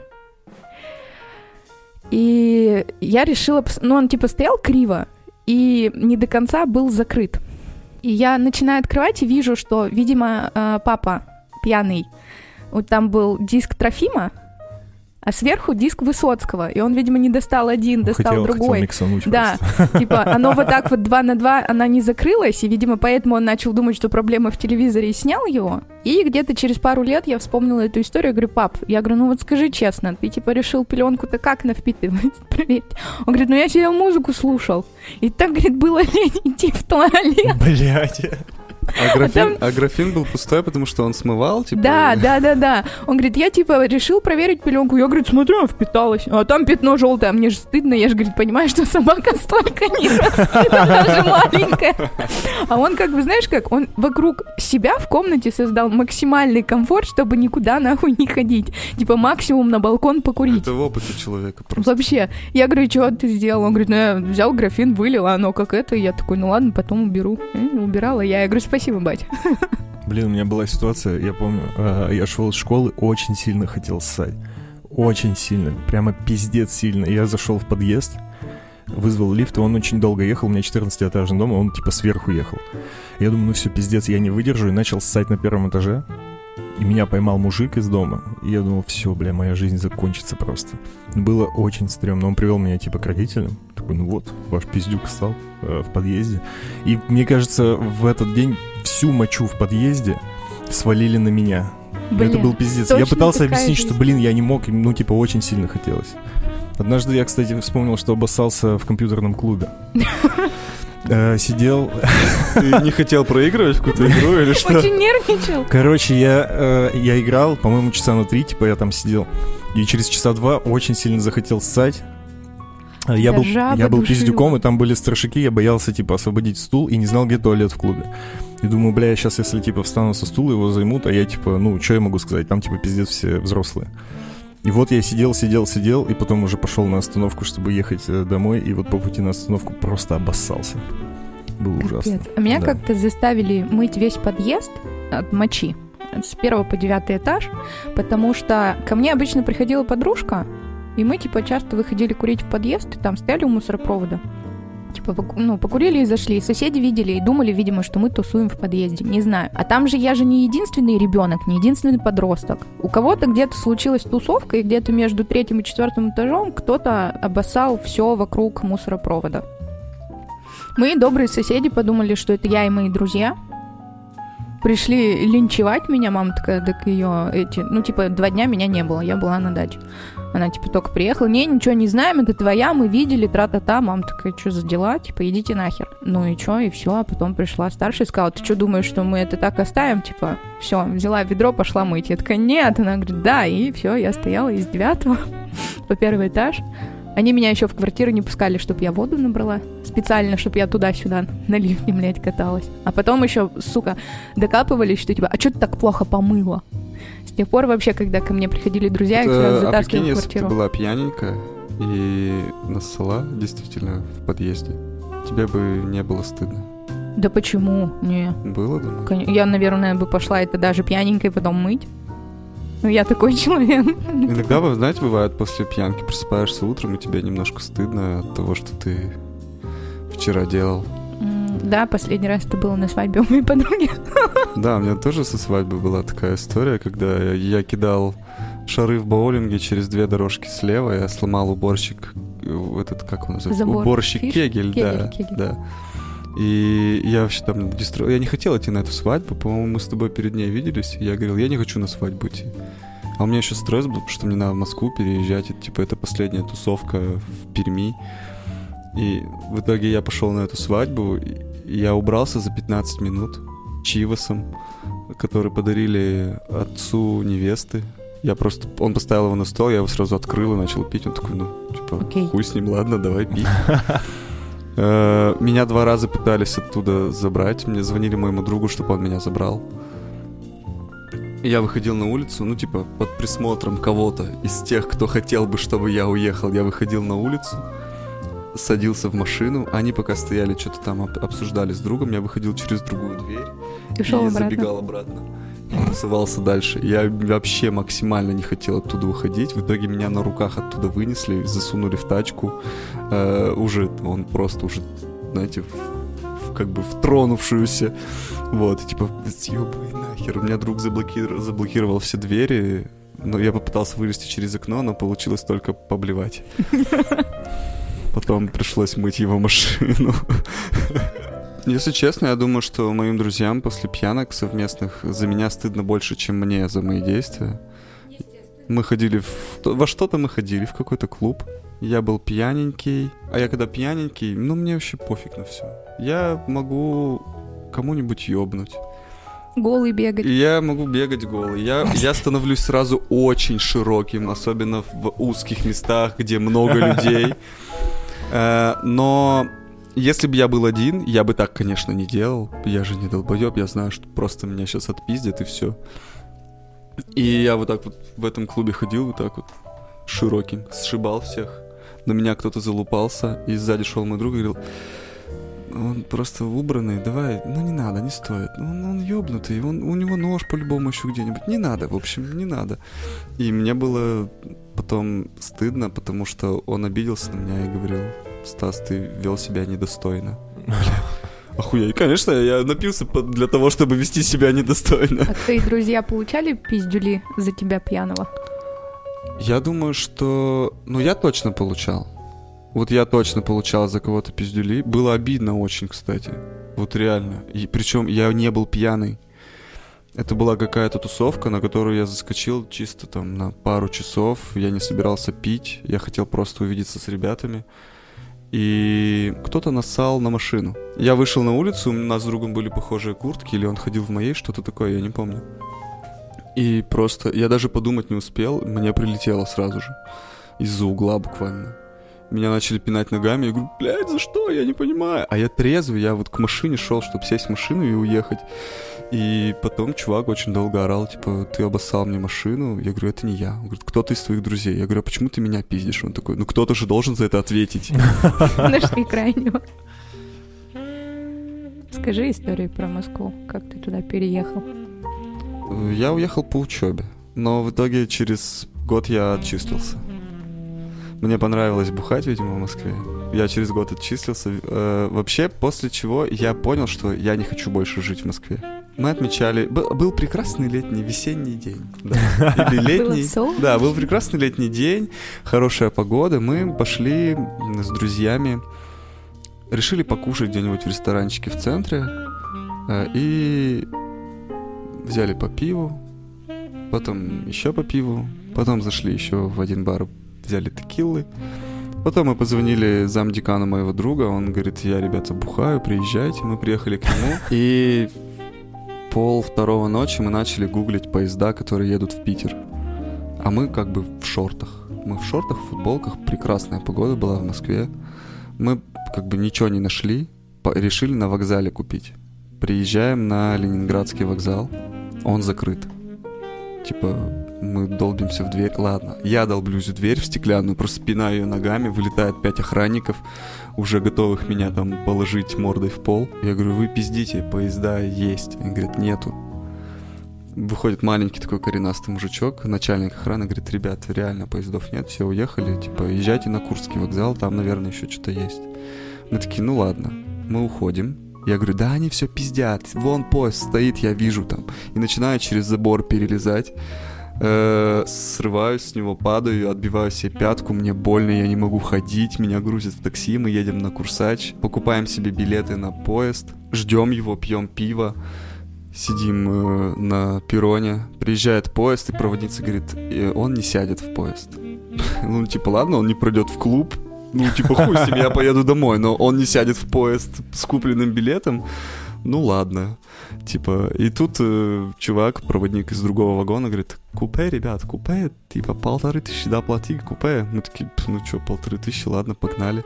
И я решила... Ну, он, типа, стоял криво и не до конца был закрыт. И я начинаю открывать и вижу, что, видимо, э, папа пьяный вот там был диск Трофима, а сверху диск Высоцкого. И он, видимо, не достал один, достал хотел, другой. Хотел да, типа, [LAUGHS] оно вот так вот два на два, она не закрылась, и, видимо, поэтому он начал думать, что проблема в телевизоре, и снял его. И где-то через пару лет я вспомнила эту историю, говорю, пап, я говорю, ну вот скажи честно, ты, типа, решил пеленку-то как на впитывать? [LAUGHS] Он говорит, ну я сидел музыку слушал. И так, говорит, было [LAUGHS] лень идти в туалет. Блять. А графин, а, а графин был пустой, потому что он смывал, типа? Да, да, да, да. Он говорит, я, типа, решил проверить пеленку. Я, говорю, смотрю, она впиталась. А там пятно желтое, а мне же стыдно. Я же, говорит, понимаю, что собака столько не растет, даже маленькая. А он, как бы, знаешь как, он вокруг себя в комнате создал максимальный комфорт, чтобы никуда нахуй не ходить. Типа, максимум на балкон покурить. Это в опыте человека просто. Вообще. Я говорю, что ты сделал? Он говорит, ну, я взял графин, вылил, а оно как это. Я такой, ну ладно, потом уберу. И убирала я. Я говорю, спасибо Спасибо, бать. Блин, у меня была ситуация, я помню, э, я шел из школы, очень сильно хотел ссать. Очень сильно, прямо пиздец сильно. Я зашел в подъезд, вызвал лифт, и он очень долго ехал, у меня 14-этажный дом, он типа сверху ехал. Я думаю, ну все, пиздец, я не выдержу, и начал ссать на первом этаже. И меня поймал мужик из дома. И я думал, все, бля, моя жизнь закончится просто. Было очень стрёмно. Он привел меня типа к родителям. Такой, ну вот, ваш пиздюк стал э, в подъезде. И мне кажется, в этот день всю мочу в подъезде свалили на меня. Блин, это был пиздец. Я пытался объяснить, жизнь. что, блин, я не мог, ну, типа, очень сильно хотелось. Однажды я, кстати, вспомнил, что обоссался в компьютерном клубе. [LAUGHS] Э, сидел... Ты не хотел проигрывать в какую-то игру или что? Очень нервничал. Короче, я, э, я играл, по-моему, часа на три, типа, я там сидел. И через часа два очень сильно захотел ссать. Я был, я был пиздюком, и там были страшики, я боялся, типа, освободить стул и не знал, где туалет в клубе. И думаю, бля, сейчас, если, типа, встану со стула, его займут, а я, типа, ну, что я могу сказать? Там, типа, пиздец все взрослые. И вот я сидел, сидел, сидел, и потом уже пошел на остановку, чтобы ехать э, домой, и вот по пути на остановку просто обоссался. Было Капец. ужасно. А меня да. как-то заставили мыть весь подъезд от мочи с первого по девятый этаж, потому что ко мне обычно приходила подружка, и мы, типа, часто выходили курить в подъезд, и там стояли у мусоропровода. Типа, ну, покурили и зашли. Соседи видели и думали, видимо, что мы тусуем в подъезде. Не знаю. А там же я же не единственный ребенок, не единственный подросток. У кого-то где-то случилась тусовка, и где-то между третьим и четвертым этажом кто-то обоссал все вокруг мусоропровода. Мы, добрые соседи, подумали, что это я и мои друзья. Пришли линчевать меня, мама такая, так ее эти... Ну, типа, два дня меня не было, я была на даче. Она, типа, только приехала. Не, ничего не знаем, это твоя, мы видели, тра-та-та. Мама такая, что за дела? Типа, идите нахер. Ну и что, и все. А потом пришла старшая и сказала, ты что думаешь, что мы это так оставим? Типа, все, взяла ведро, пошла мыть. Я такая, нет. Она говорит, да. И все, я стояла из девятого [LAUGHS] по первый этаж. Они меня еще в квартиру не пускали, чтобы я воду набрала. Специально, чтобы я туда-сюда [LAUGHS] на ливне, блядь, каталась. А потом еще, сука, докапывались, что типа, а что ты так плохо помыла? Тех пор вообще, когда ко мне приходили друзья, Это, я сразу затаскивала а прикинь, в квартиру. Ты была пьяненькая и нассала действительно в подъезде, тебе бы не было стыдно. Да почему? Не. Было, думаю? Я, наверное, бы пошла это даже пьяненькой потом мыть. Ну, я такой [LAUGHS] человек. Иногда, вы знаете, бывает после пьянки просыпаешься утром, и тебе немножко стыдно от того, что ты вчера делал. Да, последний раз это было на свадьбе у моей подруги. Да, у меня тоже со свадьбы была такая история, когда я кидал шары в боулинге через две дорожки слева. Я сломал уборщик, э, этот, как он называется? Забор. Уборщик Фиш? Кегель, да. Кегель, Кегель. да. И я вообще там дестро... Я не хотел идти на эту свадьбу, по-моему, мы с тобой перед ней виделись. и Я говорил, я не хочу на свадьбу идти. А у меня еще стресс был, потому что мне надо в Москву переезжать. И, типа, это последняя тусовка в Перми. И в итоге я пошел на эту свадьбу, и я убрался за 15 минут чивосом, который подарили отцу невесты. Я просто... Он поставил его на стол, я его сразу открыл и начал пить. Он такой, ну, типа, Окей. хуй с ним, ладно, давай пить. [LAUGHS] Э, Меня два раза пытались оттуда забрать. Мне звонили моему другу, чтобы он меня забрал. Я выходил на улицу, ну, типа, под присмотром кого-то из тех, кто хотел бы, чтобы я уехал. Я выходил на улицу, садился в машину. Они пока стояли, что-то там об- обсуждали с другом. Я выходил через другую дверь И и обратно. забегал обратно. И тусовался дальше. Я вообще максимально не хотел оттуда выходить. В итоге меня на руках оттуда вынесли, засунули в тачку. Э, уже он просто уже, знаете, в- в- как бы в тронувшуюся. Вот, и типа, съебай нахер. У меня друг заблокировал, заблокировал все двери. Но я попытался вылезти через окно, но получилось только поблевать. [LAUGHS] Потом пришлось мыть его машину. Если честно, я думаю, что моим друзьям после пьянок совместных за меня стыдно больше, чем мне за мои действия. Мы ходили в... Во что-то мы ходили, в какой-то клуб. Я был пьяненький. А я когда пьяненький, ну мне вообще пофиг на все. Я могу кому-нибудь ёбнуть. Голый бегать. Я могу бегать голый. Я, я становлюсь сразу очень широким, особенно в узких местах, где много [LAUGHS] людей. Э, Но если бы я был один, я бы так, конечно, не делал. Я же не долбоеб, я знаю, что просто меня сейчас отпиздят и все. И я вот так вот в этом клубе ходил, вот так вот широким, сшибал всех. На меня кто-то залупался, и сзади шел мой друг и говорил, он просто убранный, давай, ну не надо, не стоит. Ну, Он, он ёбнутый, он, у него нож по-любому еще где-нибудь. Не надо, в общем, не надо. И мне было потом стыдно, потому что он обиделся на меня и говорил, Стас, ты вел себя недостойно. [LAUGHS] Охуеть, конечно, я напился для того, чтобы вести себя недостойно. А твои друзья получали пиздюли за тебя пьяного? Я думаю, что... Ну, я точно получал. Вот я точно получал за кого-то пиздюли. Было обидно очень, кстати. Вот реально. И причем я не был пьяный. Это была какая-то тусовка, на которую я заскочил чисто там на пару часов. Я не собирался пить. Я хотел просто увидеться с ребятами. И кто-то нассал на машину. Я вышел на улицу, у нас с другом были похожие куртки, или он ходил в моей, что-то такое, я не помню. И просто, я даже подумать не успел, мне прилетело сразу же. Из-за угла буквально. Меня начали пинать ногами, я говорю, блядь, за что? Я не понимаю. А я трезвый, я вот к машине шел, чтобы сесть в машину и уехать. И потом чувак очень долго орал, типа, ты обоссал мне машину. Я говорю, это не я. Он говорит, кто-то из твоих друзей. Я говорю, а почему ты меня пиздишь? Он такой, ну кто-то же должен за это ответить. [LAUGHS] Нашли крайнего. Скажи историю про Москву. Как ты туда переехал? Я уехал по учебе, но в итоге через год я отчислился. Мне понравилось бухать, видимо, в Москве. Я через год отчислился. Э, вообще, после чего я понял, что я не хочу больше жить в Москве. Мы отмечали... Был, был прекрасный летний весенний день. да. [LAUGHS] Или летний... Да, был прекрасный летний день, хорошая погода. Мы пошли с друзьями, решили покушать где-нибудь в ресторанчике в центре. э, И взяли по пиву, потом еще по пиву, потом зашли еще в один бар, взяли текилы. Потом мы позвонили замдекану моего друга, он говорит, я, ребята, бухаю, приезжайте. Мы приехали к нему, и пол второго ночи мы начали гуглить поезда, которые едут в Питер. А мы как бы в шортах. Мы в шортах, в футболках, прекрасная погода была в Москве. Мы как бы ничего не нашли, решили на вокзале купить. Приезжаем на Ленинградский вокзал, он закрыт. Типа, мы долбимся в дверь. Ладно, я долблюсь в дверь в стеклянную, просто пинаю ее ногами, вылетает пять охранников, уже готовых меня там положить мордой в пол. Я говорю, вы пиздите, поезда есть. Они говорят, нету. Выходит маленький такой коренастый мужичок, начальник охраны, говорит, ребят, реально поездов нет, все уехали, типа, езжайте на Курский вокзал, там, наверное, еще что-то есть. Мы такие, ну ладно, мы уходим. Я говорю, да они все пиздят, вон поезд стоит, я вижу там. И начинаю через забор перелезать. Э, срываюсь с него, падаю, отбиваю себе пятку, мне больно, я не могу ходить, меня грузят в такси, мы едем на Курсач, покупаем себе билеты на поезд, ждем его, пьем пиво, сидим э, на перроне, приезжает поезд, и проводница говорит, «Э, он не сядет в поезд. [LAUGHS] Ну, типа, ладно, он не пройдет в клуб, ну, типа, хуй с ним, я поеду домой, но он не сядет в поезд с купленным билетом. Ну, ладно. Типа, и тут э, чувак, проводник из другого вагона, говорит, купе, ребят, купе, типа, полторы тысячи доплати, купе. Мы такие, «Пф, ну что, полторы тысячи, ладно, погнали.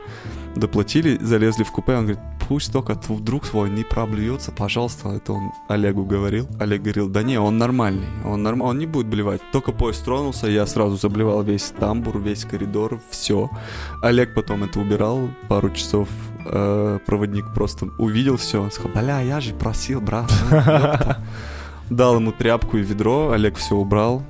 Доплатили, залезли в купе, он говорит, пусть только вдруг свой не проблюется, пожалуйста. Это он Олегу говорил. Олег говорил, да не, он нормальный, он, норм... он не будет блевать. Только поезд тронулся, я сразу заблевал весь тамбур, весь коридор, все. Олег потом это убирал пару часов. Э, проводник просто увидел все, сказал, бля, я же просил, брат. ну, ёпта». [LAUGHS] Дал ему тряпку и ведро, Олег все убрал.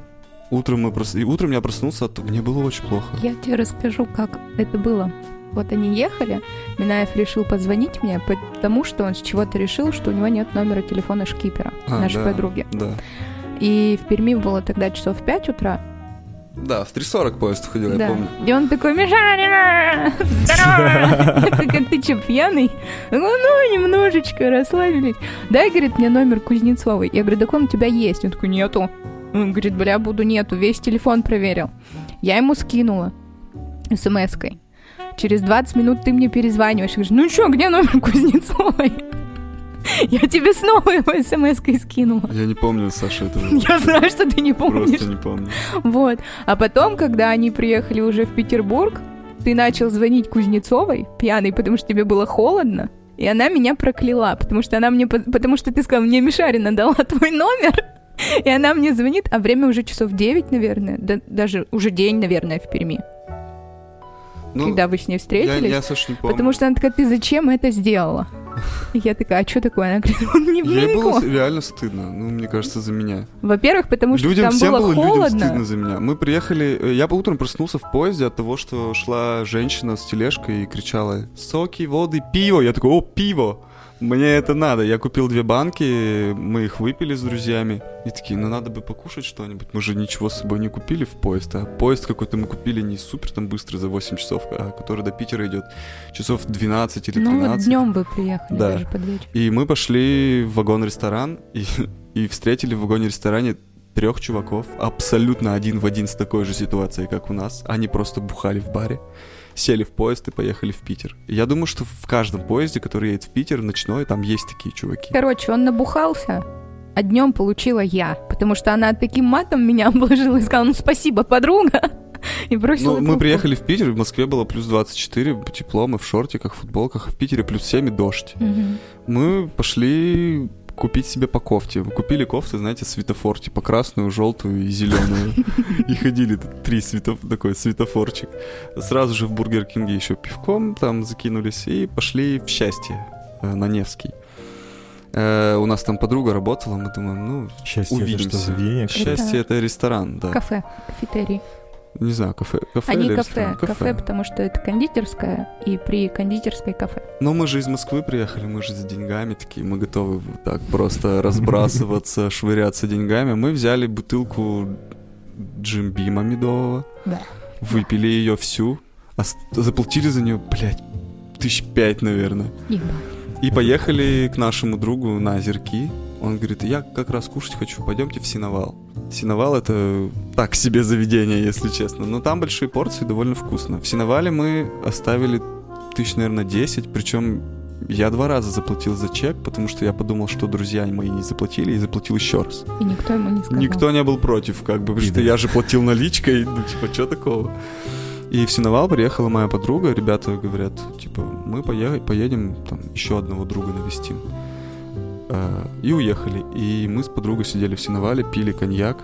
Утром, мы прос... и утром я проснулся, а то мне было очень плохо. Я тебе расскажу, как это было. Вот они ехали, Минаев решил позвонить мне, потому что он с чего-то решил, что у него нет номера телефона шкипера, А, нашей да. подруги. Да. И в Перми было тогда часов в 5 утра. Да, в 3.40 поезд ходил, я да. помню. И он такой, Мишарина, здорово! [LAUGHS] [LAUGHS] Я ты че, пьяный? Говорит, ну, немножечко, расслабились. Дай, говорит, мне номер Кузнецовой. Я говорю, так он у тебя есть. Он такой, нету. Он говорит, бля, буду нету, весь телефон проверил. Я ему скинула смс-кой. Через 20 минут ты мне перезваниваешь. и Говоришь, ну что, где номер Кузнецовой? Я тебе снова его смс-кой скинула. Я не помню, Саша, этого. Я знаю, что ты не помнишь. Просто не помню. Вот. А потом, когда они приехали уже в Петербург, ты начал звонить Кузнецовой, пьяный, потому что тебе было холодно. И она меня прокляла, потому что она мне, по- потому что ты сказал, мне Мишарина дала [LAUGHS] твой номер. И она мне звонит, а время уже часов 9, наверное, да- даже уже день, наверное, в Перми, Ну, когда вы с ней я, встретились. я, Саша, не помню. Потому что она такая, ты зачем это сделала? И я такая, а что такое? Она говорит, он не Ей было реально стыдно, ну, мне кажется, за меня. Во-первых, потому что людям там всем было, было людям холодно. стыдно за меня. Мы приехали, э, я по утром проснулся в поезде от того, что шла женщина с тележкой и кричала «Соки, воды, пиво!» Я такой «О, пиво!» Мне это надо. Я купил две банки, мы их выпили с друзьями. И такие, ну надо бы покушать что-нибудь. Мы же ничего с собой не купили в поезд. А поезд какой-то мы купили не супер там быстрый за 8 часов, а который до Питера идет часов 12 или 13. Ну вот днем вы приехали, Да. даже под вечер. И мы пошли в вагон-ресторан и, [LAUGHS] и встретили в вагоне-ресторане трех чуваков, абсолютно один в один с такой же ситуацией, как у нас. Они просто бухали в баре, сели в поезд и поехали в Питер. Я думаю, что в каждом поезде, который едет в Питер, ночной, там есть такие чуваки. Короче, он набухался, а днем получила я, потому что она таким матом меня [LAUGHS] обложила и сказала, ну спасибо, подруга, [LAUGHS] и бросила Ну, мы приехали в Питер, в Москве было плюс 24, тепло, мы в шортиках, футболках, а в Питере плюс 7 и дождь. Мгм. Мы пошли купить себе по кофте. Купили кофты, знаете, светофор, типа красную, желтую и зеленую. И ходили тут три свето... такой светофорчик. Сразу же в Бургер Кинге еще пивком там закинулись и пошли в счастье э, на Невский. Э, У нас там подруга работала, мы думаем, ну, Счастье, это Увидимся. что счастье это ресторан, да. Кафе, кафетерий. Не знаю, кафе, кафе Они кафе, ресторан? кафе, потому что это кондитерская, и при кондитерской кафе. Но мы же из Москвы приехали, мы же за деньгами такие, мы готовы вот так просто [LAUGHS] разбрасываться, швыряться деньгами. Мы взяли бутылку джимбима медового, Да. выпили ее всю, ос- заплатили за нее, блядь, тысяч пять, наверное. Ебать. И поехали к нашему другу на озерки. Он говорит, я как раз кушать хочу, пойдемте в Синовал. Синовал это так себе заведение, если честно. Но там большие порции, довольно вкусно. В Синовале мы оставили тысяч, наверное, 10. Причем я два раза заплатил за чек, потому что я подумал, что друзья мои не заплатили, и заплатил еще раз. И никто ему не сказал. Никто не был против, как бы, потому что я же платил наличкой, ну, типа, что такого? И в Синовал приехала моя подруга, ребята говорят, типа, мы поедем, там, еще одного друга навестим. А, И уехали. И мы с подругой сидели в Синовале, пили коньяк.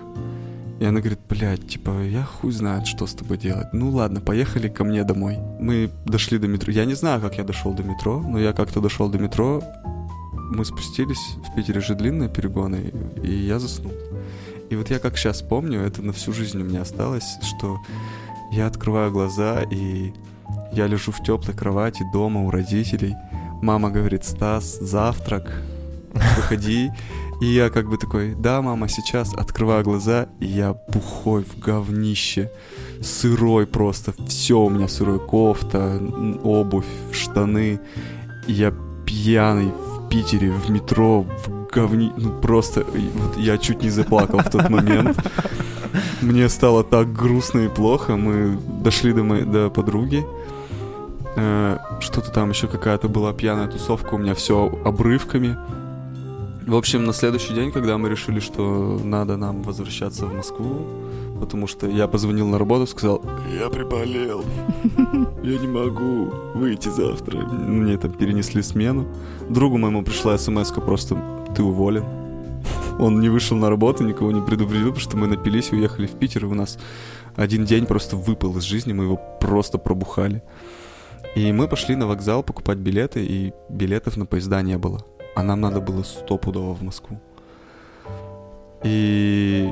И она говорит, блядь, типа, я хуй знает, что с тобой делать. Ну ладно, поехали ко мне домой. Мы дошли до метро. Я не знаю, как я дошел до метро, но я как-то дошел до метро. Мы спустились, в Питере же длинные перегоны, и я заснул. И вот я как сейчас помню, это на всю жизнь у меня осталось, что я открываю глаза, и я лежу в теплой кровати дома у родителей. Мама говорит, Стас, завтрак. Приходи. И я как бы такой, да, мама, сейчас открываю глаза, и я бухой в говнище, сырой просто, все у меня сырой, кофта, обувь, штаны. И я пьяный в Питере, в метро, в говни... Ну просто, вот я чуть не заплакал в тот момент. Мне стало так грустно и плохо. Мы дошли до, моей, до подруги. Э, Что-то там еще какая-то была пьяная тусовка. У меня все обрывками. В общем, на следующий день, когда мы решили, что надо нам возвращаться в Москву, потому что я позвонил на работу, сказал, я приболел, я не могу выйти завтра. Мне там перенесли смену. Другу моему пришла смс просто, ты уволен. Он не вышел на работу, никого не предупредил, потому что мы напились и уехали в Питер, и у нас один день просто выпал из жизни, мы его просто пробухали. И мы пошли на вокзал покупать билеты, и билетов на поезда не было. А нам надо было стопудово в Москву. И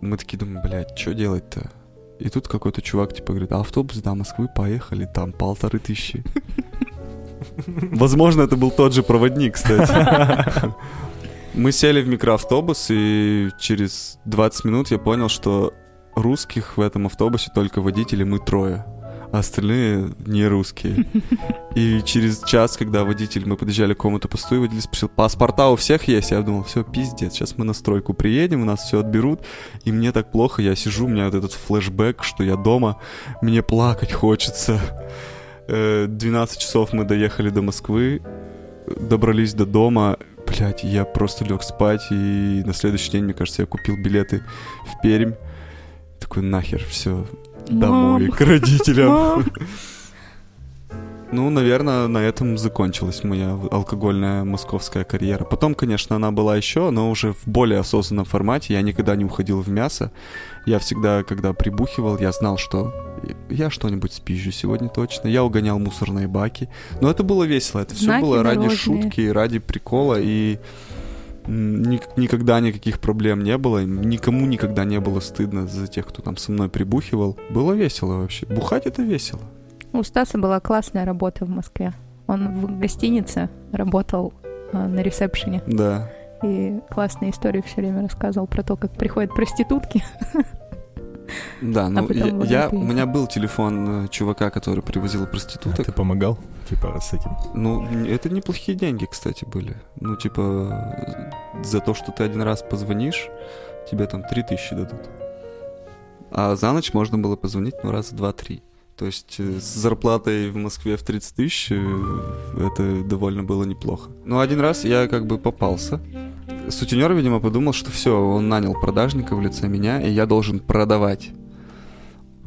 мы такие думаем, блядь, что делать-то? И тут какой-то чувак типа говорит, автобус до Москвы, поехали, там полторы тысячи. Возможно, это был тот же проводник, кстати. Мы сели в микроавтобус, и через 20 минут я понял, что русских в этом автобусе только водители мы трое, а остальные не русские. И через час, когда водитель, мы подъезжали к какому-то посту, и водитель спросил, паспорта у всех есть? Я думал, все, пиздец, сейчас мы на стройку приедем, у нас все отберут, и мне так плохо, я сижу, у меня вот этот флешбэк, что я дома, мне плакать хочется. Э, 12 часов мы доехали до Москвы, добрались до дома, блядь, я просто лег спать, и на следующий день, мне кажется, я купил билеты в Пермь. Такой нахер, все, домой, Мам. к родителям. Мам. Ну, наверное, на этом закончилась моя алкогольная московская карьера. Потом, конечно, она была еще, но уже в более осознанном формате. Я никогда не уходил в мясо. Я всегда, когда прибухивал, я знал, что я что-нибудь спизжу сегодня точно. Я угонял мусорные баки. Но это было весело. Это все Знаки было ради шутки, ради прикола. И никогда никаких проблем не было. Никому никогда не было стыдно за тех, кто там со мной прибухивал. Было весело вообще. Бухать это весело. У Стаса была классная работа в Москве. Он в гостинице работал а, на ресепшене. Да. И классные истории все время рассказывал про то, как приходят проститутки. [LAUGHS] Да, ну потом я, у меня был телефон э, чувака, который привозил проституток. Ты помогал, типа, с этим? Ну, это неплохие деньги, кстати, были. Ну, типа, э, за то, что ты один раз позвонишь, тебе там 3000 дадут. А за ночь можно было позвонить, ну, раза два-три. То есть э, с зарплатой в Москве в 30 тысяч это довольно было неплохо. Но один раз я как бы попался. Сутенер, видимо, подумал, что все, он нанял продажника в лице меня, и я должен продавать.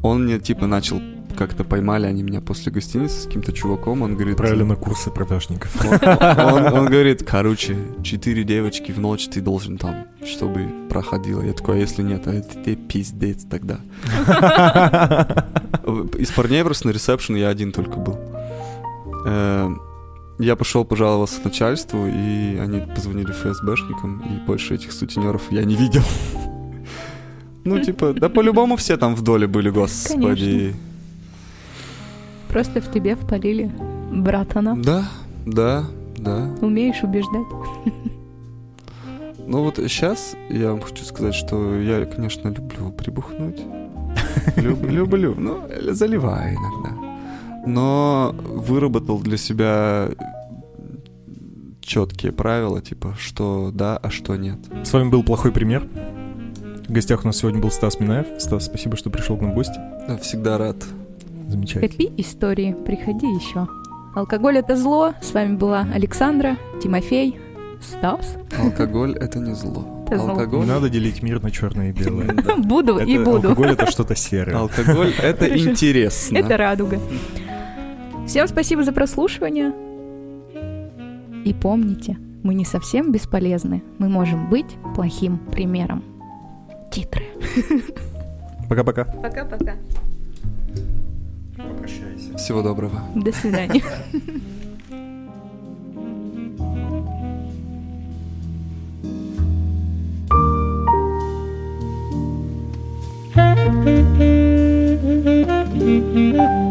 Он мне, типа, начал как-то поймали они меня после гостиницы с каким-то чуваком, он говорит... Отправили на курсы продажников. [LAUGHS] Он, он говорит, короче, четыре девочки в ночь ты должен там, чтобы проходило. Я такой, а если нет, а это ты пиздец тогда. [LAUGHS] Из парней просто на ресепшн я один только был. Э, Я пошел пожаловался начальству, и они позвонили ФСБшникам, и больше этих сутенеров я не видел. Ну, типа, да по-любому все там в доле были, господи. Просто в тебе впалили братана. Да, да, да. Умеешь убеждать. Ну вот сейчас я вам хочу сказать, что я, конечно, люблю прибухнуть. Люб- [LAUGHS] Люблю, ну, заливаю иногда. Но выработал для себя четкие правила, типа, что да, а что нет. С вами был плохой пример. В гостях у нас сегодня был Стас Минаев. Стас, спасибо, что пришел к нам в гости. Я всегда рад. Замечательно. Копи истории, приходи еще. Алкоголь это зло. С вами была Александра, Тимофей, Стас. Алкоголь — это не зло. Это зло. Не Алкоголь... надо делить мир на черное и белое. [LAUGHS] Буду и буду. Алкоголь это что-то серое. Алкоголь — это интересно. Это радуга. Всем спасибо за прослушивание. И помните, мы не совсем бесполезны. Мы можем быть плохим примером титры. Пока-пока. Пока-пока. Попрощайся. Всего доброго. До свидания. Mm-hmm. [LAUGHS]